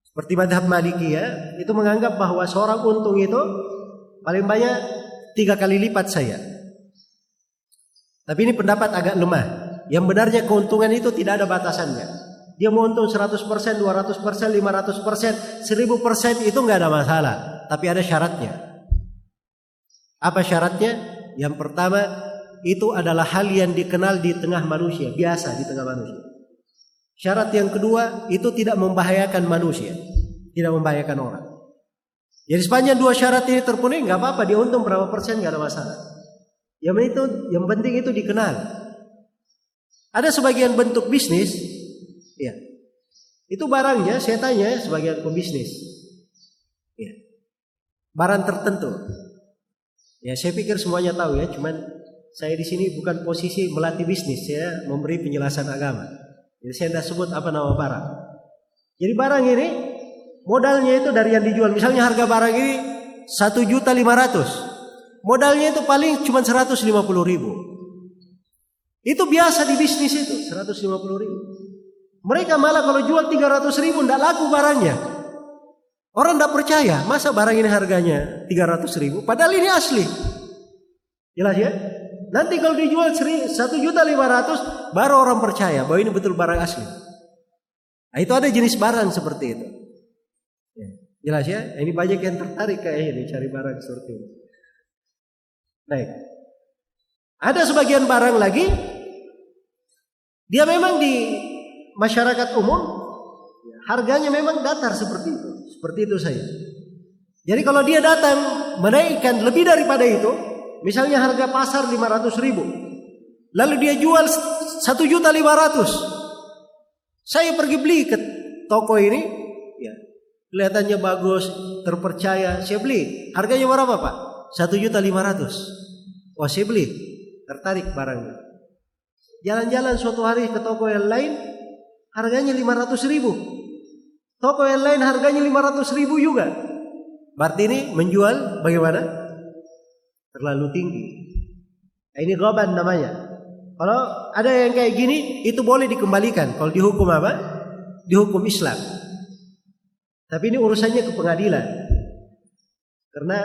seperti madhab maliki ya itu menganggap bahwa seorang untung itu paling banyak tiga kali lipat saya. Tapi ini pendapat agak lemah. Yang benarnya keuntungan itu tidak ada batasannya. Dia mau untung 100%, 200%, 500%, 1000% itu nggak ada masalah. Tapi ada syaratnya. Apa syaratnya? Yang pertama, itu adalah hal yang dikenal di tengah manusia, biasa di tengah manusia. Syarat yang kedua, itu tidak membahayakan manusia, tidak membahayakan orang. Jadi sepanjang dua syarat ini terpenuhi, nggak apa-apa, dia untung berapa persen nggak ada masalah. Yang itu, yang penting itu dikenal. Ada sebagian bentuk bisnis, ya, itu barangnya saya tanya sebagian pebisnis, ya, barang tertentu. Ya saya pikir semuanya tahu ya, cuman saya di sini bukan posisi melatih bisnis, saya memberi penjelasan agama. Jadi saya tidak sebut apa nama barang. Jadi barang ini modalnya itu dari yang dijual. Misalnya harga barang ini satu juta lima ratus. Modalnya itu paling cuma seratus lima puluh ribu. Itu biasa di bisnis itu seratus lima puluh ribu. Mereka malah kalau jual tiga ratus ribu tidak laku barangnya. Orang tidak percaya masa barang ini harganya tiga ratus ribu. Padahal ini asli. Jelas ya? Nanti kalau dijual satu juta lima ratus, baru orang percaya bahwa ini betul barang asli. Nah, itu ada jenis barang seperti itu. Ya, jelas ya? Ini banyak yang tertarik kayak ini cari barang seperti ini. Baik. Ada sebagian barang lagi, dia memang di masyarakat umum harganya memang datar seperti itu, seperti itu saja. Jadi kalau dia datang menaikkan lebih daripada itu, Misalnya harga pasar 500 ribu. Lalu dia jual 1 juta 500. Saya pergi beli ke toko ini. Ya, kelihatannya bagus, terpercaya. Saya beli. Harganya berapa Pak? 1 juta 500. Wah saya beli. Tertarik barangnya. Jalan-jalan suatu hari ke toko yang lain. Harganya 500 ribu. Toko yang lain harganya 500 ribu juga. Berarti ini menjual bagaimana? Terlalu tinggi. Nah, ini goban namanya. Kalau ada yang kayak gini, itu boleh dikembalikan. Kalau dihukum apa? Dihukum Islam. Tapi ini urusannya ke pengadilan. Karena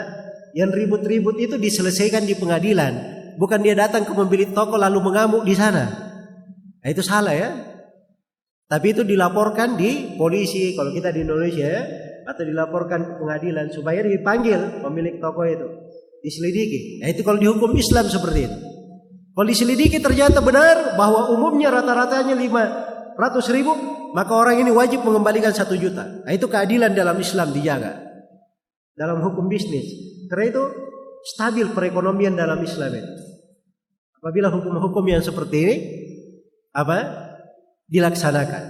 yang ribut-ribut itu diselesaikan di pengadilan. Bukan dia datang ke pemilik toko lalu mengamuk di sana. Nah, itu salah ya. Tapi itu dilaporkan di polisi kalau kita di Indonesia ya, atau dilaporkan ke pengadilan supaya dipanggil pemilik toko itu diselidiki. Nah itu kalau dihukum Islam seperti itu. Kalau diselidiki ternyata benar bahwa umumnya rata-ratanya lima ratus ribu, maka orang ini wajib mengembalikan satu juta. Nah itu keadilan dalam Islam dijaga. Dalam hukum bisnis. Karena itu stabil perekonomian dalam Islam itu. Apabila hukum-hukum yang seperti ini apa dilaksanakan.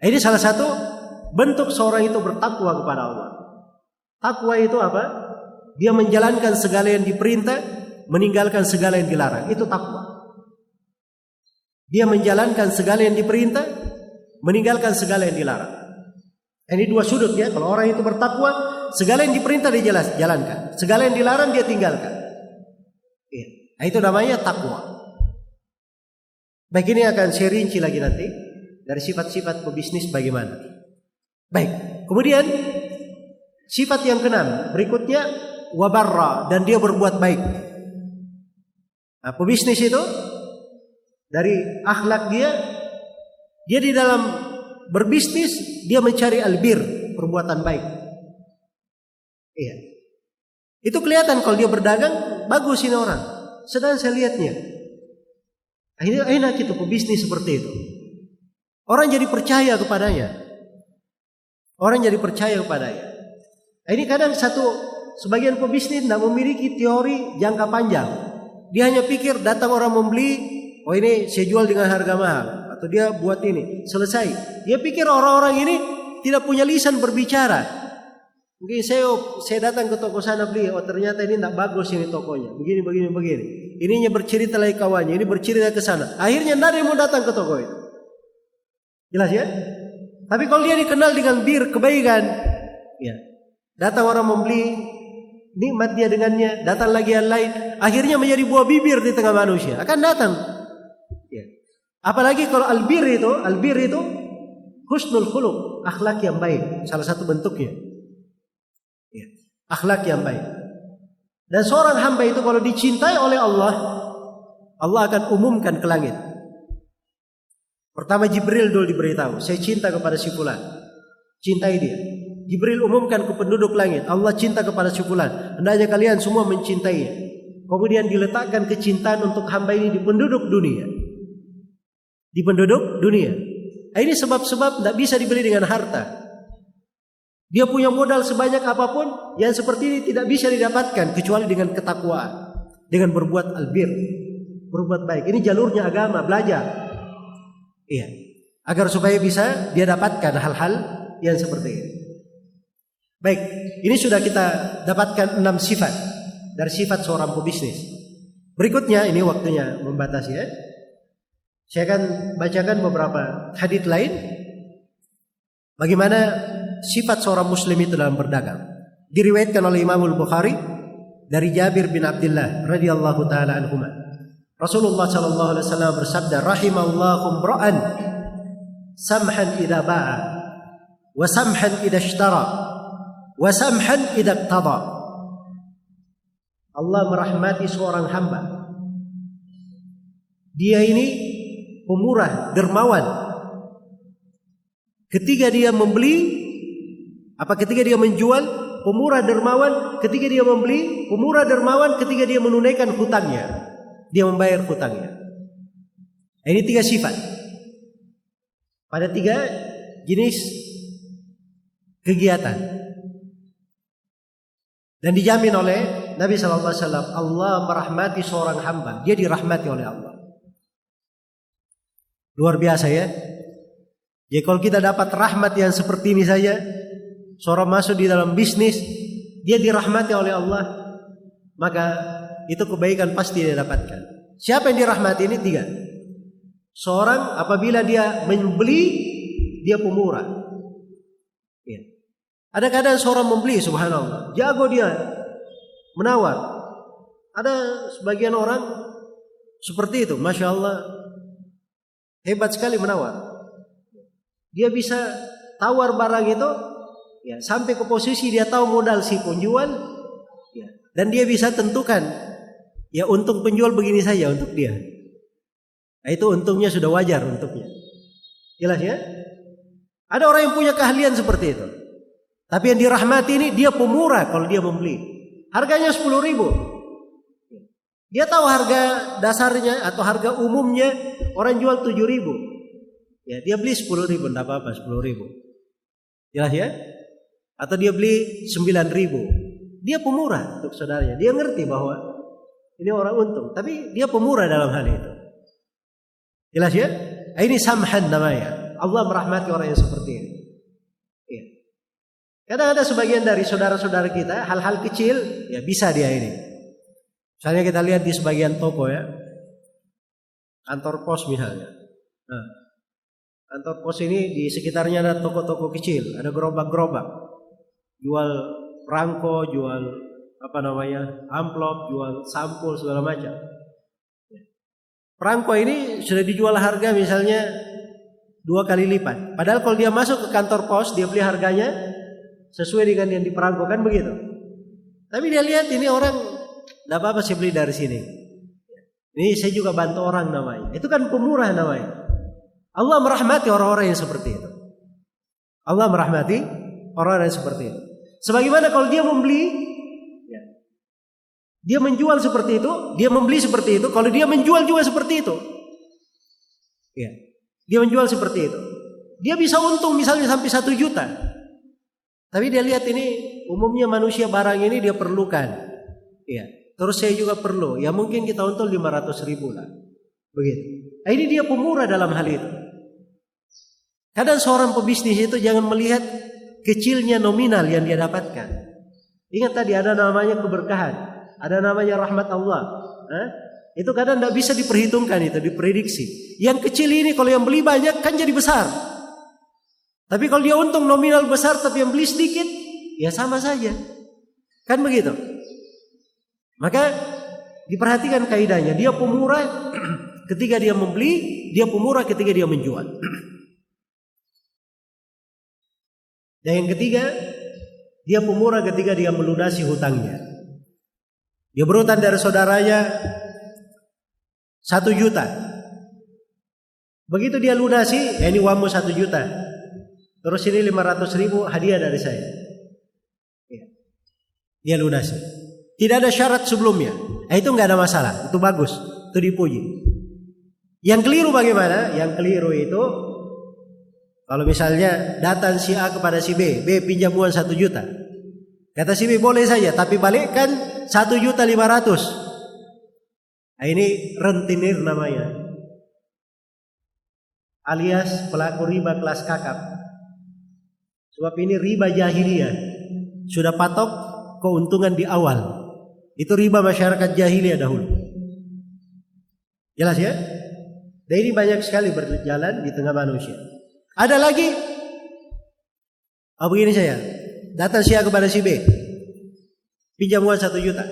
Nah, ini salah satu bentuk seorang itu bertakwa kepada Allah. Takwa itu apa? Dia menjalankan segala yang diperintah meninggalkan segala yang dilarang. Itu takwa. Dia menjalankan segala yang diperintah, meninggalkan segala yang dilarang. Ini dua sudut ya. Kalau orang itu bertakwa, segala yang diperintah dia jalankan, segala yang dilarang dia tinggalkan. Ya. Nah, itu namanya takwa. Baik ini akan saya rinci lagi nanti dari sifat-sifat pebisnis bagaimana. Baik, kemudian sifat yang keenam berikutnya wabarra dan dia berbuat baik. Nah, pebisnis itu dari akhlak dia dia di dalam berbisnis dia mencari albir, perbuatan baik. Iya. Itu kelihatan kalau dia berdagang bagus ini orang. Sedang saya lihatnya. Ini enak itu pebisnis seperti itu. Orang jadi percaya kepadanya. Orang jadi percaya kepadanya. Ini kadang satu sebagian pebisnis tidak memiliki teori jangka panjang. Dia hanya pikir datang orang membeli, oh ini saya jual dengan harga mahal atau dia buat ini selesai. Dia pikir orang-orang ini tidak punya lisan berbicara. Mungkin saya saya datang ke toko sana beli, oh ternyata ini tidak bagus ini tokonya. Begini begini begini. Ininya bercerita lagi kawannya, ini bercerita ke sana. Akhirnya tidak ada yang mau datang ke toko itu. Jelas ya? Tapi kalau dia dikenal dengan bir kebaikan, ya. Datang orang membeli, nikmat dia dengannya, datang lagi yang lain, akhirnya menjadi buah bibir di tengah manusia. Akan datang. Ya. Apalagi kalau albir itu, albir itu husnul khuluq, akhlak yang baik, salah satu bentuknya. Ya. Akhlak yang baik. Dan seorang hamba itu kalau dicintai oleh Allah, Allah akan umumkan ke langit. Pertama Jibril dulu diberitahu, saya cinta kepada si fulan. Cintai dia. Jibril umumkan ke penduduk langit, Allah cinta kepada si fulan. Hendaknya kalian semua mencintai. Kemudian diletakkan kecintaan untuk hamba ini di penduduk dunia. Di penduduk dunia. Nah, ini sebab-sebab tidak bisa dibeli dengan harta. Dia punya modal sebanyak apa pun yang seperti ini tidak bisa didapatkan kecuali dengan ketakwaan, dengan berbuat albir, berbuat baik. Ini jalurnya agama, belajar. Iya. Agar supaya bisa dia dapatkan hal-hal yang seperti ini. Baik, ini sudah kita dapatkan enam sifat dari sifat seorang pebisnis. Berikutnya ini waktunya membatasi ya. Saya akan bacakan beberapa hadis lain bagaimana sifat seorang muslim itu dalam berdagang. Diriwayatkan oleh Imam Al-Bukhari dari Jabir bin Abdullah radhiyallahu taala anhu. Rasulullah sallallahu alaihi wasallam bersabda, "Rahimallahu imra'an samhan idza ba'a wa samhan idza ishtara wa samhan idza iqtada." Allah merahmati seorang hamba. Dia ini pemurah, dermawan. Ketika dia membeli apa ketika dia menjual pemurah dermawan ketika dia membeli pemurah dermawan ketika dia menunaikan hutangnya dia membayar hutangnya ini tiga sifat pada tiga jenis kegiatan dan dijamin oleh Nabi SAW Allah merahmati seorang hamba dia dirahmati oleh Allah luar biasa ya jadi kalau kita dapat rahmat yang seperti ini saja seorang masuk di dalam bisnis, dia dirahmati oleh Allah, maka itu kebaikan pasti dia dapatkan. Siapa yang dirahmati ini tiga. Seorang apabila dia membeli, dia pemurah. Ya. Ada kadang seorang membeli, subhanallah, jago dia. Menawar. Ada sebagian orang seperti itu, masya Allah, hebat sekali menawar. Dia bisa tawar barang itu ya sampai ke posisi dia tahu modal si penjual ya. Dan dia bisa tentukan ya untung penjual begini saja untuk dia. Nah, itu untungnya sudah wajar untuknya. Jelas ya? Ada orang yang punya keahlian seperti itu tapi yang dirahmati ini dia pemurah kalau dia membeli harganya sepuluh ribu dia tahu harga dasarnya atau harga umumnya orang jual tujuh ribu ya dia beli sepuluh ribu tidak apa-apa sepuluh ribu jelas ya atau dia beli 9 ribu. Dia pemurah untuk saudaranya. Dia ngerti bahwa ini orang untung. Tapi dia pemurah dalam hal itu. Jelas ya? Ini samhan namanya. Allah merahmati orang yang seperti ini. Kadang ada sebagian dari saudara-saudara kita hal-hal kecil ya bisa dia ini. Misalnya kita lihat di sebagian toko ya, kantor pos misalnya. Nah, kantor pos ini di sekitarnya ada toko-toko kecil, ada gerobak-gerobak, jual perangko, jual apa namanya, amplop, jual sampul segala macam. Perangko ini sudah dijual harga misalnya dua kali lipat. Padahal kalau dia masuk ke kantor pos, dia beli harganya sesuai dengan yang diperangko kan begitu. Tapi dia lihat ini orang tidak apa-apa saya beli dari sini. Ini saya juga bantu orang namanya. Itu kan pemurah namanya. Allah merahmati orang-orang yang seperti itu. Allah merahmati orang-orang yang seperti itu. Sebagaimana kalau dia membeli, ya, dia menjual seperti itu, dia membeli seperti itu. Kalau dia menjual juga seperti itu, ya, dia menjual seperti itu. Dia bisa untung misalnya sampai satu juta. Tapi dia lihat ini umumnya manusia barang ini dia perlukan. Ya. Terus saya juga perlu. Ya mungkin kita untung 500 ribu lah. Begitu. Nah, ini dia pemurah dalam hal itu. Kadang seorang pebisnis itu jangan melihat kecilnya nominal yang dia dapatkan. Ingat tadi ada namanya keberkahan. Ada namanya rahmat Allah. Hah? Itu kadang tidak bisa diperhitungkan itu, diprediksi. Yang kecil ini kalau yang beli banyak kan jadi besar. Tapi kalau dia untung nominal besar tapi yang beli sedikit, ya sama saja. Kan begitu. Maka diperhatikan kaidahnya. Dia pemurah ketika dia membeli, dia pemurah ketika dia menjual. Dan yang ketiga, dia pemurah ketika dia melunasi hutangnya. Dia berhutang dari saudaranya satu juta. Begitu dia lunasi, ya ini uangmu satu juta. Terus ini lima ratus ribu hadiah dari saya. Ya. Dia lunasi. Tidak ada syarat sebelumnya. Eh, itu nggak ada masalah. Itu bagus. Itu dipuji. Yang keliru bagaimana? Yang keliru itu kalau misalnya datang si A kepada si B, B pinjam uang satu juta. Kata si B boleh saja, tapi balikkan satu juta lima ratus. Nah, ini rentenir namanya. Alias pelaku riba kelas kakap. Sebab ini riba jahiliyah. Sudah patok keuntungan di awal. Itu riba masyarakat jahiliyah dahulu. Jelas ya? Dan ini banyak sekali berjalan di tengah manusia. Ada lagi. Oh begini saya. Datang si A kepada si B. Pinjam uang satu juta.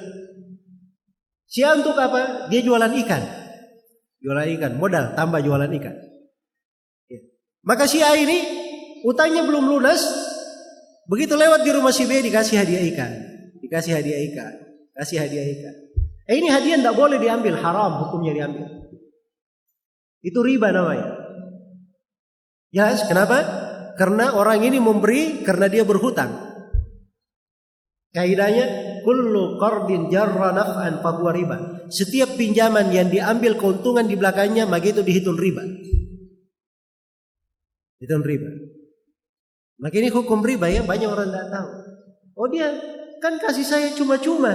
Si A untuk apa? Dia jualan ikan. Jualan ikan. Modal tambah jualan ikan. Ya. Maka si A ini utangnya belum lunas. Begitu lewat di rumah si B dikasih hadiah ikan. Dikasih hadiah ikan. Kasih hadiah ikan. Eh ini hadiah tidak boleh diambil, haram hukumnya diambil. Itu riba namanya. Ya, kenapa? Karena orang ini memberi karena dia berhutang. Kaidahnya kullu qardin jarra naf'an riba. Setiap pinjaman yang diambil keuntungan di belakangnya maka itu dihitung riba. Hitung riba. Maka ini hukum riba ya banyak orang tidak tahu. Oh dia kan kasih saya cuma-cuma.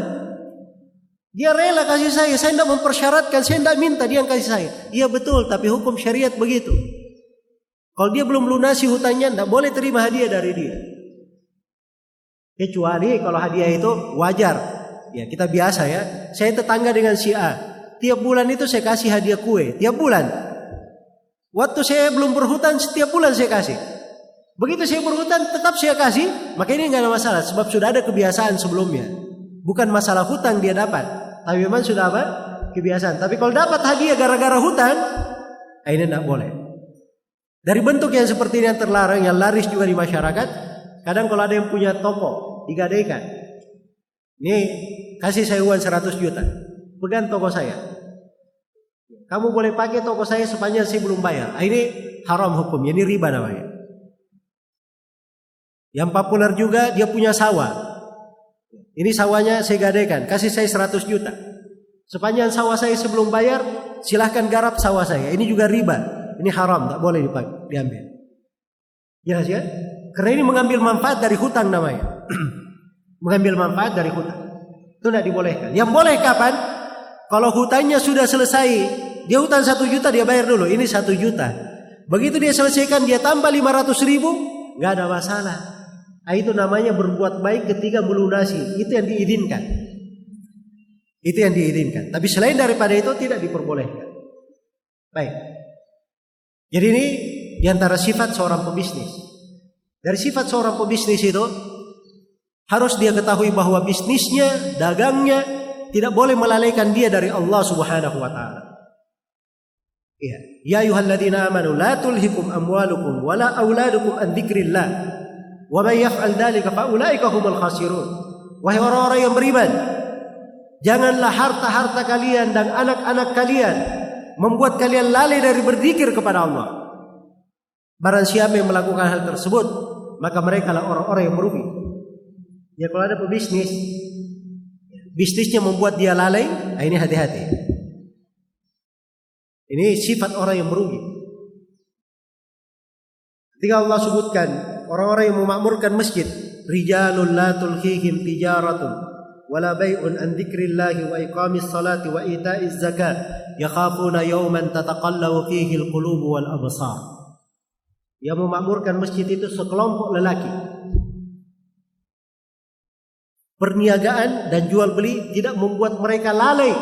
Dia rela kasih saya, saya tidak mempersyaratkan, saya tidak minta dia yang kasih saya. Iya betul, tapi hukum syariat begitu. Kalau dia belum lunasi hutangnya, tidak boleh terima hadiah dari dia. Kecuali kalau hadiah itu wajar. Ya kita biasa ya. Saya tetangga dengan si A. Tiap bulan itu saya kasih hadiah kue. Tiap bulan. Waktu saya belum berhutang, setiap bulan saya kasih. Begitu saya berhutang, tetap saya kasih. Maka ini nggak ada masalah. Sebab sudah ada kebiasaan sebelumnya. Bukan masalah hutang dia dapat. Tapi memang sudah apa? Kebiasaan. Tapi kalau dapat hadiah gara-gara hutan, eh, ini tidak boleh. Dari bentuk yang seperti ini yang terlarang, yang laris juga di masyarakat, kadang kalau ada yang punya toko, digadaikan. Ini kasih saya uang 100 juta. Pegang toko saya. Kamu boleh pakai toko saya sepanjang saya belum bayar. Ini haram hukum, ini riba namanya. Yang populer juga dia punya sawah. Ini sawahnya saya gadaikan, kasih saya 100 juta. Sepanjang sawah saya sebelum bayar, silahkan garap sawah saya. Ini juga riba. Ini haram, tak boleh diambil. Jelas ya? Karena ini mengambil manfaat dari hutang namanya. mengambil manfaat dari hutang. Itu tidak dibolehkan. Yang boleh kapan? Kalau hutangnya sudah selesai, dia hutang satu juta dia bayar dulu. Ini satu juta. Begitu dia selesaikan dia tambah 500 ribu, nggak ada masalah. Nah, itu namanya berbuat baik ketika melunasi. Itu yang diizinkan. Itu yang diizinkan. Tapi selain daripada itu tidak diperbolehkan. Baik. Jadi ini di antara sifat seorang pebisnis. Dari sifat seorang pebisnis itu harus dia ketahui bahwa bisnisnya, dagangnya tidak boleh melalaikan dia dari Allah Subhanahu wa taala. Ya, ya ayyuhalladzina amanu la tulhikum amwalukum wala auladukum an dzikrillah. Wa may yaf'al dzalika fa ulaika humul khasirun. Wahai orang-orang yang beriman, Janganlah harta-harta kalian dan anak-anak kalian membuat kalian lalai dari berzikir kepada Allah. Barang siapa yang melakukan hal tersebut, maka mereka lah orang-orang yang merugi. Ya kalau ada pebisnis, bisnisnya membuat dia lalai, nah ini hati-hati. Ini sifat orang yang merugi. Ketika Allah sebutkan orang-orang yang memakmurkan masjid rijalul la tulhihim tijaratun wala bai'un an dzikrillahi wa iqamis salati wa ita'iz zakat yakhafuna yawman tataqallabu fihi alqulub wal absar. Yang memakmurkan masjid itu sekelompok lelaki. Perniagaan dan jual beli tidak membuat mereka lalai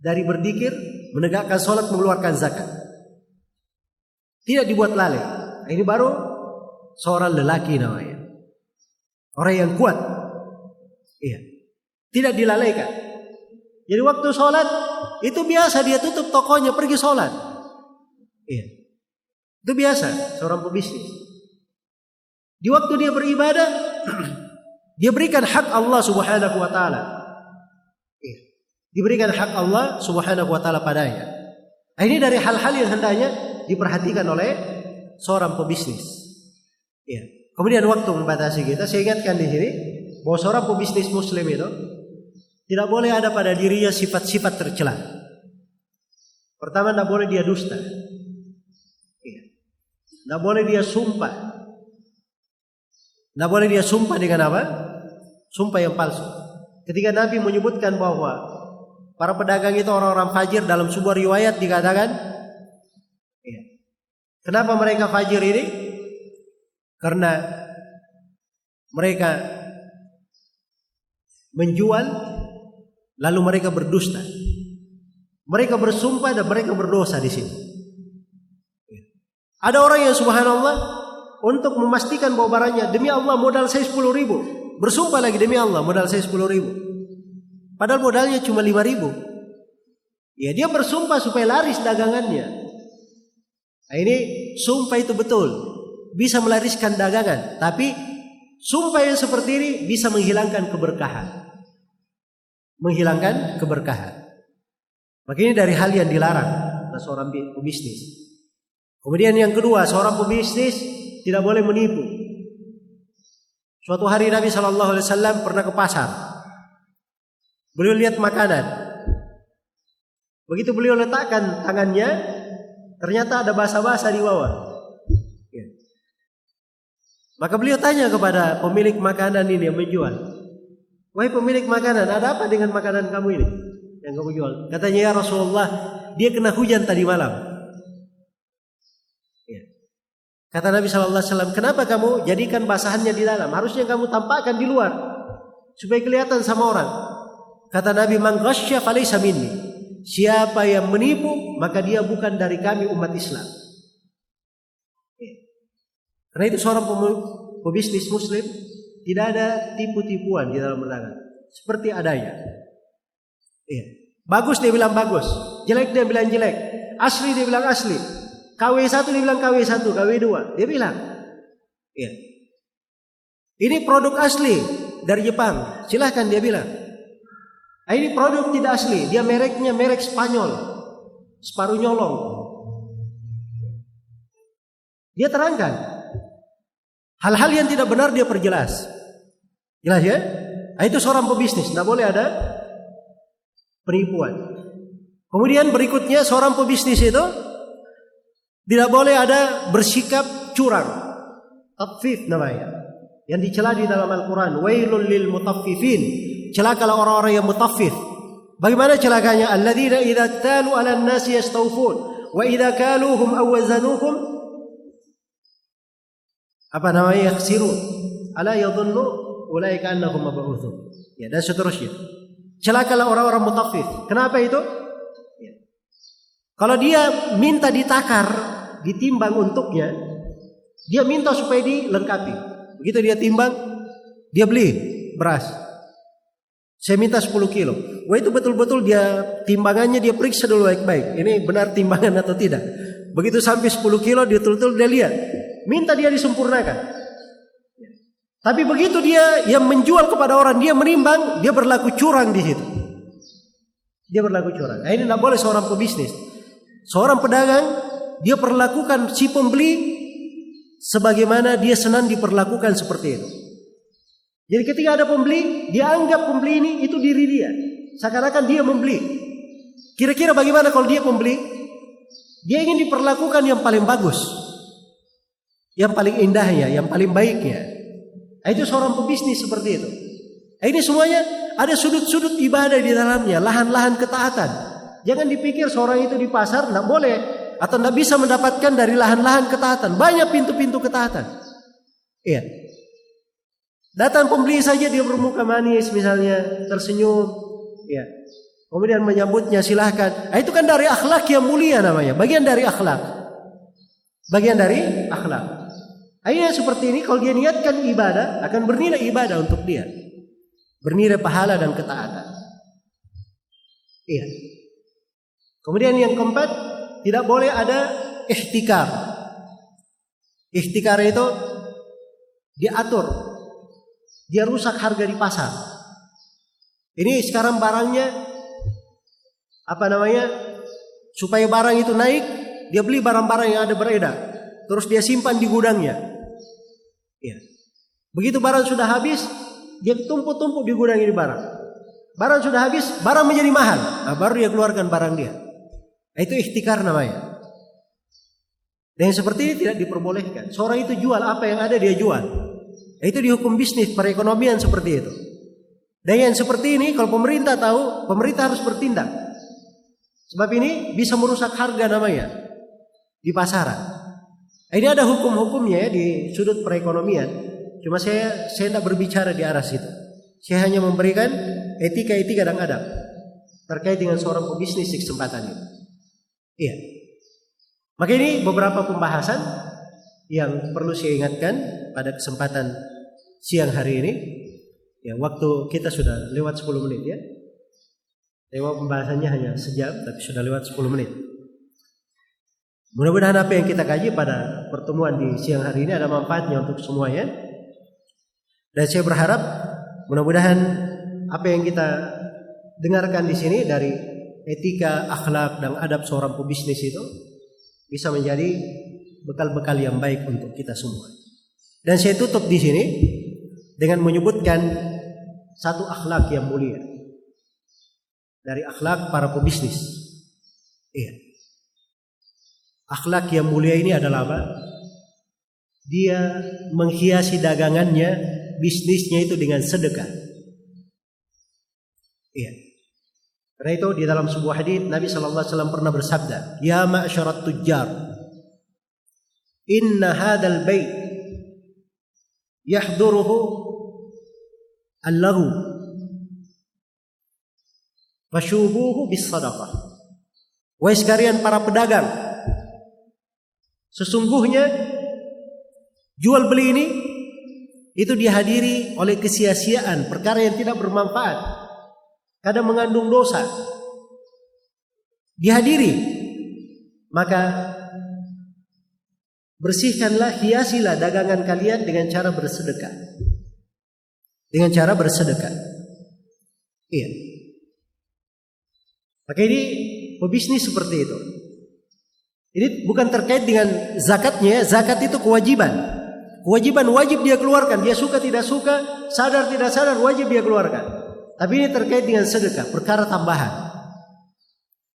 dari berzikir menegakkan salat mengeluarkan zakat. Tidak dibuat lalai ini baru seorang lelaki namanya orang yang kuat Iya. Tidak dilalaikan. Jadi waktu sholat itu biasa dia tutup tokonya pergi sholat. Iya. Itu biasa seorang pebisnis. Di waktu dia beribadah, dia berikan hak Allah Subhanahu wa taala. Iya. Diberikan hak Allah Subhanahu wa taala padanya. Nah, ini dari hal-hal yang hendaknya diperhatikan oleh seorang pebisnis. Iya. Kemudian waktu membatasi kita, saya ingatkan di sini, bahwa seorang pebisnis muslim itu tidak boleh ada pada dirinya sifat-sifat tercela. Pertama, tidak boleh dia dusta. Iya. Tidak boleh dia sumpah. Tidak boleh dia sumpah dengan apa? Sumpah yang palsu. Ketika Nabi menyebutkan bahwa para pedagang itu orang-orang fajir dalam sebuah riwayat dikatakan. Kenapa mereka fajir ini? Karena mereka menjual lalu mereka berdusta. Mereka bersumpah dan mereka berdosa di sini. Ada orang yang subhanallah untuk memastikan bahwa barangnya demi Allah modal saya 10 ribu. Bersumpah lagi demi Allah modal saya 10 ribu. Padahal modalnya cuma 5 ribu. Ya dia bersumpah supaya laris dagangannya. Nah, ini sumpah itu betul. Bisa melariskan dagangan. Tapi sumpah yang seperti ini bisa menghilangkan keberkahan menghilangkan keberkahan. Maka ini dari hal yang dilarang oleh seorang pebisnis. Kemudian yang kedua, seorang pebisnis tidak boleh menipu. Suatu hari Nabi Shallallahu Alaihi Wasallam pernah ke pasar. Beliau lihat makanan. Begitu beliau letakkan tangannya, ternyata ada basa-basa di bawah. Ya. Maka beliau tanya kepada pemilik makanan ini yang menjual, Wahai pemilik makanan, ada apa dengan makanan kamu ini yang kamu jual? Katanya ya Rasulullah, dia kena hujan tadi malam. Ya. Kata Nabi Shallallahu Alaihi Wasallam, kenapa kamu jadikan basahannya di dalam? Harusnya kamu tampakkan di luar supaya kelihatan sama orang. Kata Nabi, "Mangghasya falaysa minni." Siapa yang menipu, maka dia bukan dari kami umat Islam. Ya. Karena itu seorang pebisnis muslim tidak ada tipu-tipuan di dalam berdagang. Seperti adanya. Iya. Bagus dia bilang bagus. Jelek dia bilang jelek. Asli dia bilang asli. KW1 dia bilang KW1, KW2. Dia bilang. Iya. Ini produk asli dari Jepang. Silahkan dia bilang. Nah, ini produk tidak asli. Dia mereknya merek Spanyol. Separuh nyolong. Dia terangkan. Hal-hal yang tidak benar dia perjelas. Jelas ya? Nah, itu seorang pebisnis, tidak boleh ada penipuan. Kemudian berikutnya seorang pebisnis itu tidak boleh ada bersikap curang. Tafif namanya. Yang dicela di dalam Al-Quran. Wailul lil mutaffifin. Celakalah orang-orang yang mutaffif. Bagaimana celakanya? Alladzina idza talu 'ala an-nasi yastawfun wa idza kaluhum aw wazanuhum apa namanya yakhsirun. Ala yadhunnu ulaika annahum mab'utsun. Ya dan seterusnya. Celakalah orang-orang mutafif. Kenapa itu? Ya. Kalau dia minta ditakar, ditimbang untuknya, dia minta supaya dilengkapi. Begitu dia timbang, dia beli beras. Saya minta 10 kilo. Wah itu betul-betul dia timbangannya dia periksa dulu baik-baik. Ini benar timbangan atau tidak. Begitu sampai 10 kilo dia betul-betul dia lihat. Minta dia disempurnakan. Tapi begitu dia yang menjual kepada orang dia menimbang, dia berlaku curang di situ. Dia berlaku curang. Nah, ini tidak boleh seorang pebisnis. Seorang pedagang dia perlakukan si pembeli sebagaimana dia senang diperlakukan seperti itu. Jadi ketika ada pembeli, dia anggap pembeli ini itu diri dia. Seakan-akan dia membeli. Kira-kira bagaimana kalau dia pembeli? Dia ingin diperlakukan yang paling bagus. Yang paling indahnya, yang paling baiknya. Nah, itu seorang pebisnis seperti itu. Nah, ini semuanya ada sudut-sudut ibadah di dalamnya, lahan-lahan ketaatan. Jangan dipikir seorang itu di pasar tidak boleh atau tidak bisa mendapatkan dari lahan-lahan ketaatan. Banyak pintu-pintu ketaatan. Iya. Datang pembeli saja dia bermuka manis misalnya, tersenyum, ya. Kemudian menyambutnya silahkan. Nah, itu kan dari akhlak yang mulia namanya, bagian dari akhlak. Bagian dari akhlak. Akhirnya seperti ini kalau dia niatkan ibadah akan bernilai ibadah untuk dia. Bernilai pahala dan ketaatan. Iya. Kemudian yang keempat, tidak boleh ada ikhtikar. Ikhtikar itu diatur dia rusak harga di pasar. Ini sekarang barangnya apa namanya? Supaya barang itu naik, dia beli barang-barang yang ada beredar. Terus dia simpan di gudangnya. Ya. Begitu barang sudah habis, dia tumpuk-tumpuk di gudang ini barang. Barang sudah habis, barang menjadi mahal. Nah, baru dia keluarkan barang dia. Nah, itu ikhtikar namanya. Dan seperti ini tidak diperbolehkan. Seorang itu jual apa yang ada dia jual. Itu dihukum bisnis perekonomian seperti itu. Dan yang seperti ini kalau pemerintah tahu, pemerintah harus bertindak. Sebab ini bisa merusak harga namanya di pasaran. Ini ada hukum-hukumnya ya di sudut perekonomian. Cuma saya saya tidak berbicara di arah situ. Saya hanya memberikan etika-etika dan adab terkait dengan seorang pebisnis di kesempatan ini. Iya. Maka ini beberapa pembahasan yang perlu saya ingatkan pada kesempatan siang hari ini. Ya, waktu kita sudah lewat 10 menit ya. Tema pembahasannya hanya sejam, tapi sudah lewat 10 menit. Mudah-mudahan apa yang kita kaji pada pertemuan di siang hari ini ada manfaatnya untuk semuanya. Dan saya berharap mudah-mudahan apa yang kita dengarkan di sini dari etika, akhlak dan adab seorang pebisnis itu bisa menjadi bekal-bekal yang baik untuk kita semua. Dan saya tutup di sini dengan menyebutkan satu akhlak yang mulia dari akhlak para pebisnis. Iya. Akhlak yang mulia ini adalah apa? Dia menghiasi dagangannya, bisnisnya itu dengan sedekah. Iya. Karena itu di dalam sebuah hadis Nabi Shallallahu Alaihi Wasallam pernah bersabda, Ya ma'asyarat tujjar, inna hadal bait yahduruhu allahu fashubuhu bis sadaqah Wahai sekalian para pedagang Sesungguhnya Jual beli ini Itu dihadiri oleh kesia-siaan Perkara yang tidak bermanfaat. Kadang mengandung dosa. Dihadiri Maka Bersihkanlah, hiasilah dagangan kalian dengan cara bersedekah. Dengan cara bersedekah. Iya. Maka ini pebisnis seperti itu. Ini bukan terkait dengan zakatnya, zakat itu kewajiban. Kewajiban wajib dia keluarkan, dia suka tidak suka, sadar tidak sadar wajib dia keluarkan. Tapi ini terkait dengan sedekah, perkara tambahan.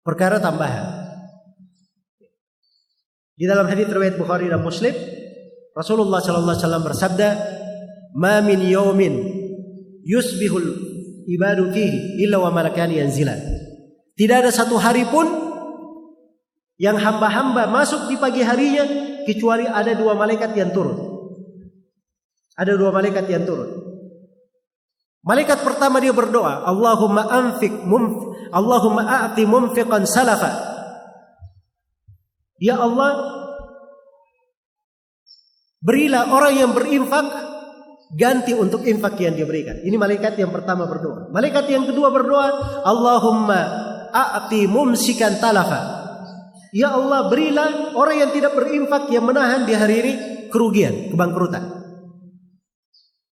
Perkara tambahan. Di dalam hadis riwayat Bukhari dan Muslim, Rasulullah sallallahu alaihi wasallam bersabda, "Ma min yawmin yusbihul ibadu fihi illa wa malakani yanzilan." Tidak ada satu hari pun yang hamba-hamba masuk di pagi harinya kecuali ada dua malaikat yang turun. Ada dua malaikat yang turun. Malaikat pertama dia berdoa, Allahumma anfik mum, Allahumma a'ti mumfiqan salafa. Ya Allah, berilah orang yang berinfak ganti untuk infak yang dia berikan. Ini malaikat yang pertama berdoa. Malaikat yang kedua berdoa, Allahumma a'ti mumsikan talafa. Ya Allah berilah orang yang tidak berinfak yang menahan di hari ini kerugian, kebangkrutan.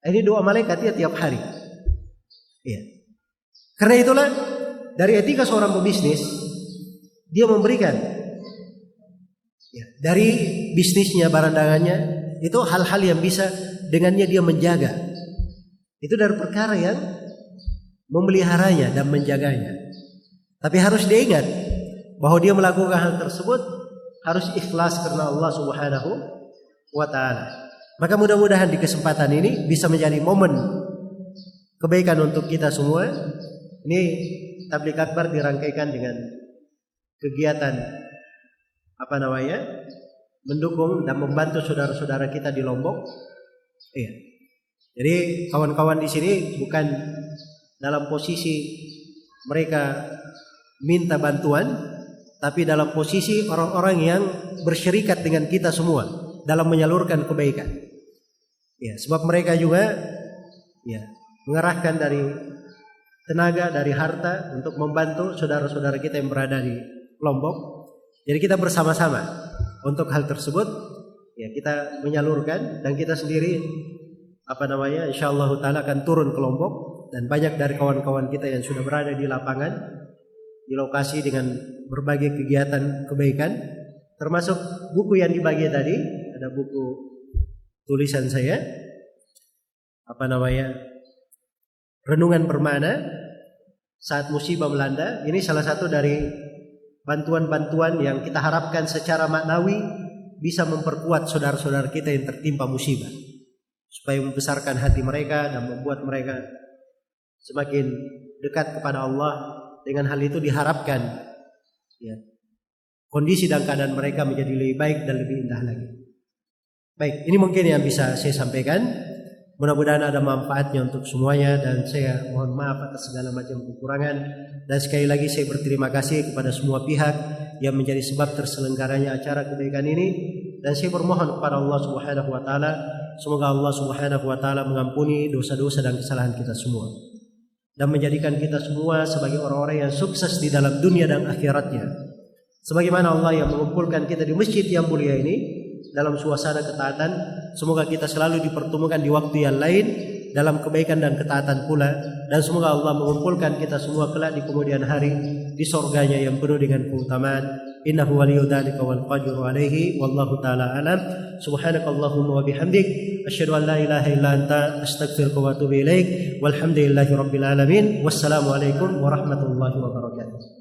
Ini doa malaikat ya tiap hari. Iya. Karena itulah dari etika seorang pebisnis dia memberikan ya, dari bisnisnya barang dagangannya itu hal-hal yang bisa dengannya dia menjaga. Itu dari perkara yang memeliharanya dan menjaganya. Tapi harus diingat bahwa dia melakukan hal tersebut harus ikhlas karena Allah Subhanahu wa taala. Maka mudah-mudahan di kesempatan ini bisa menjadi momen kebaikan untuk kita semua. Ini tablik akbar dirangkaikan dengan kegiatan apa namanya? mendukung dan membantu saudara-saudara kita di Lombok. Iya. Jadi kawan-kawan di sini bukan dalam posisi mereka minta bantuan, tapi dalam posisi orang-orang yang bersyirikat dengan kita semua dalam menyalurkan kebaikan. Ya, sebab mereka juga ya mengerahkan dari tenaga, dari harta untuk membantu saudara-saudara kita yang berada di Lombok. Jadi kita bersama-sama untuk hal tersebut ya kita menyalurkan dan kita sendiri apa namanya insyaallah taala akan turun ke Lombok dan banyak dari kawan-kawan kita yang sudah berada di lapangan di lokasi dengan berbagai kegiatan kebaikan termasuk buku yang dibagi tadi ada buku tulisan saya apa namanya renungan bermana saat musibah melanda. Ini salah satu dari bantuan-bantuan yang kita harapkan secara maknawi bisa memperkuat saudara-saudara kita yang tertimpa musibah. Supaya membesarkan hati mereka dan membuat mereka semakin dekat kepada Allah. Dengan hal itu diharapkan ya, kondisi dan keadaan mereka menjadi lebih baik dan lebih indah lagi. Baik, ini mungkin yang bisa saya sampaikan. Mudah-mudahan ada manfaatnya untuk semuanya dan saya mohon maaf atas segala macam kekurangan. Dan sekali lagi saya berterima kasih kepada semua pihak yang menjadi sebab terselenggaranya acara kebaikan ini. Dan saya bermohon kepada Allah Subhanahu wa taala semoga Allah Subhanahu wa taala mengampuni dosa-dosa dan kesalahan kita semua. Dan menjadikan kita semua sebagai orang-orang yang sukses di dalam dunia dan akhiratnya. Sebagaimana Allah yang mengumpulkan kita di masjid yang mulia ini dalam suasana ketaatan. Semoga kita selalu dipertemukan di waktu yang lain dalam kebaikan dan ketaatan pula. Dan semoga Allah mengumpulkan kita semua kelak di kemudian hari di surganya yang penuh dengan keutamaan. Innahu waliyyu dzalika wal qadiru alaihi wallahu taala alam. Subhanakallahumma wa bihamdik asyhadu an la ilaha illa anta astaghfiruka wa atubu ilaik. Walhamdulillahi rabbil alamin. Wassalamu alaikum warahmatullahi wabarakatuh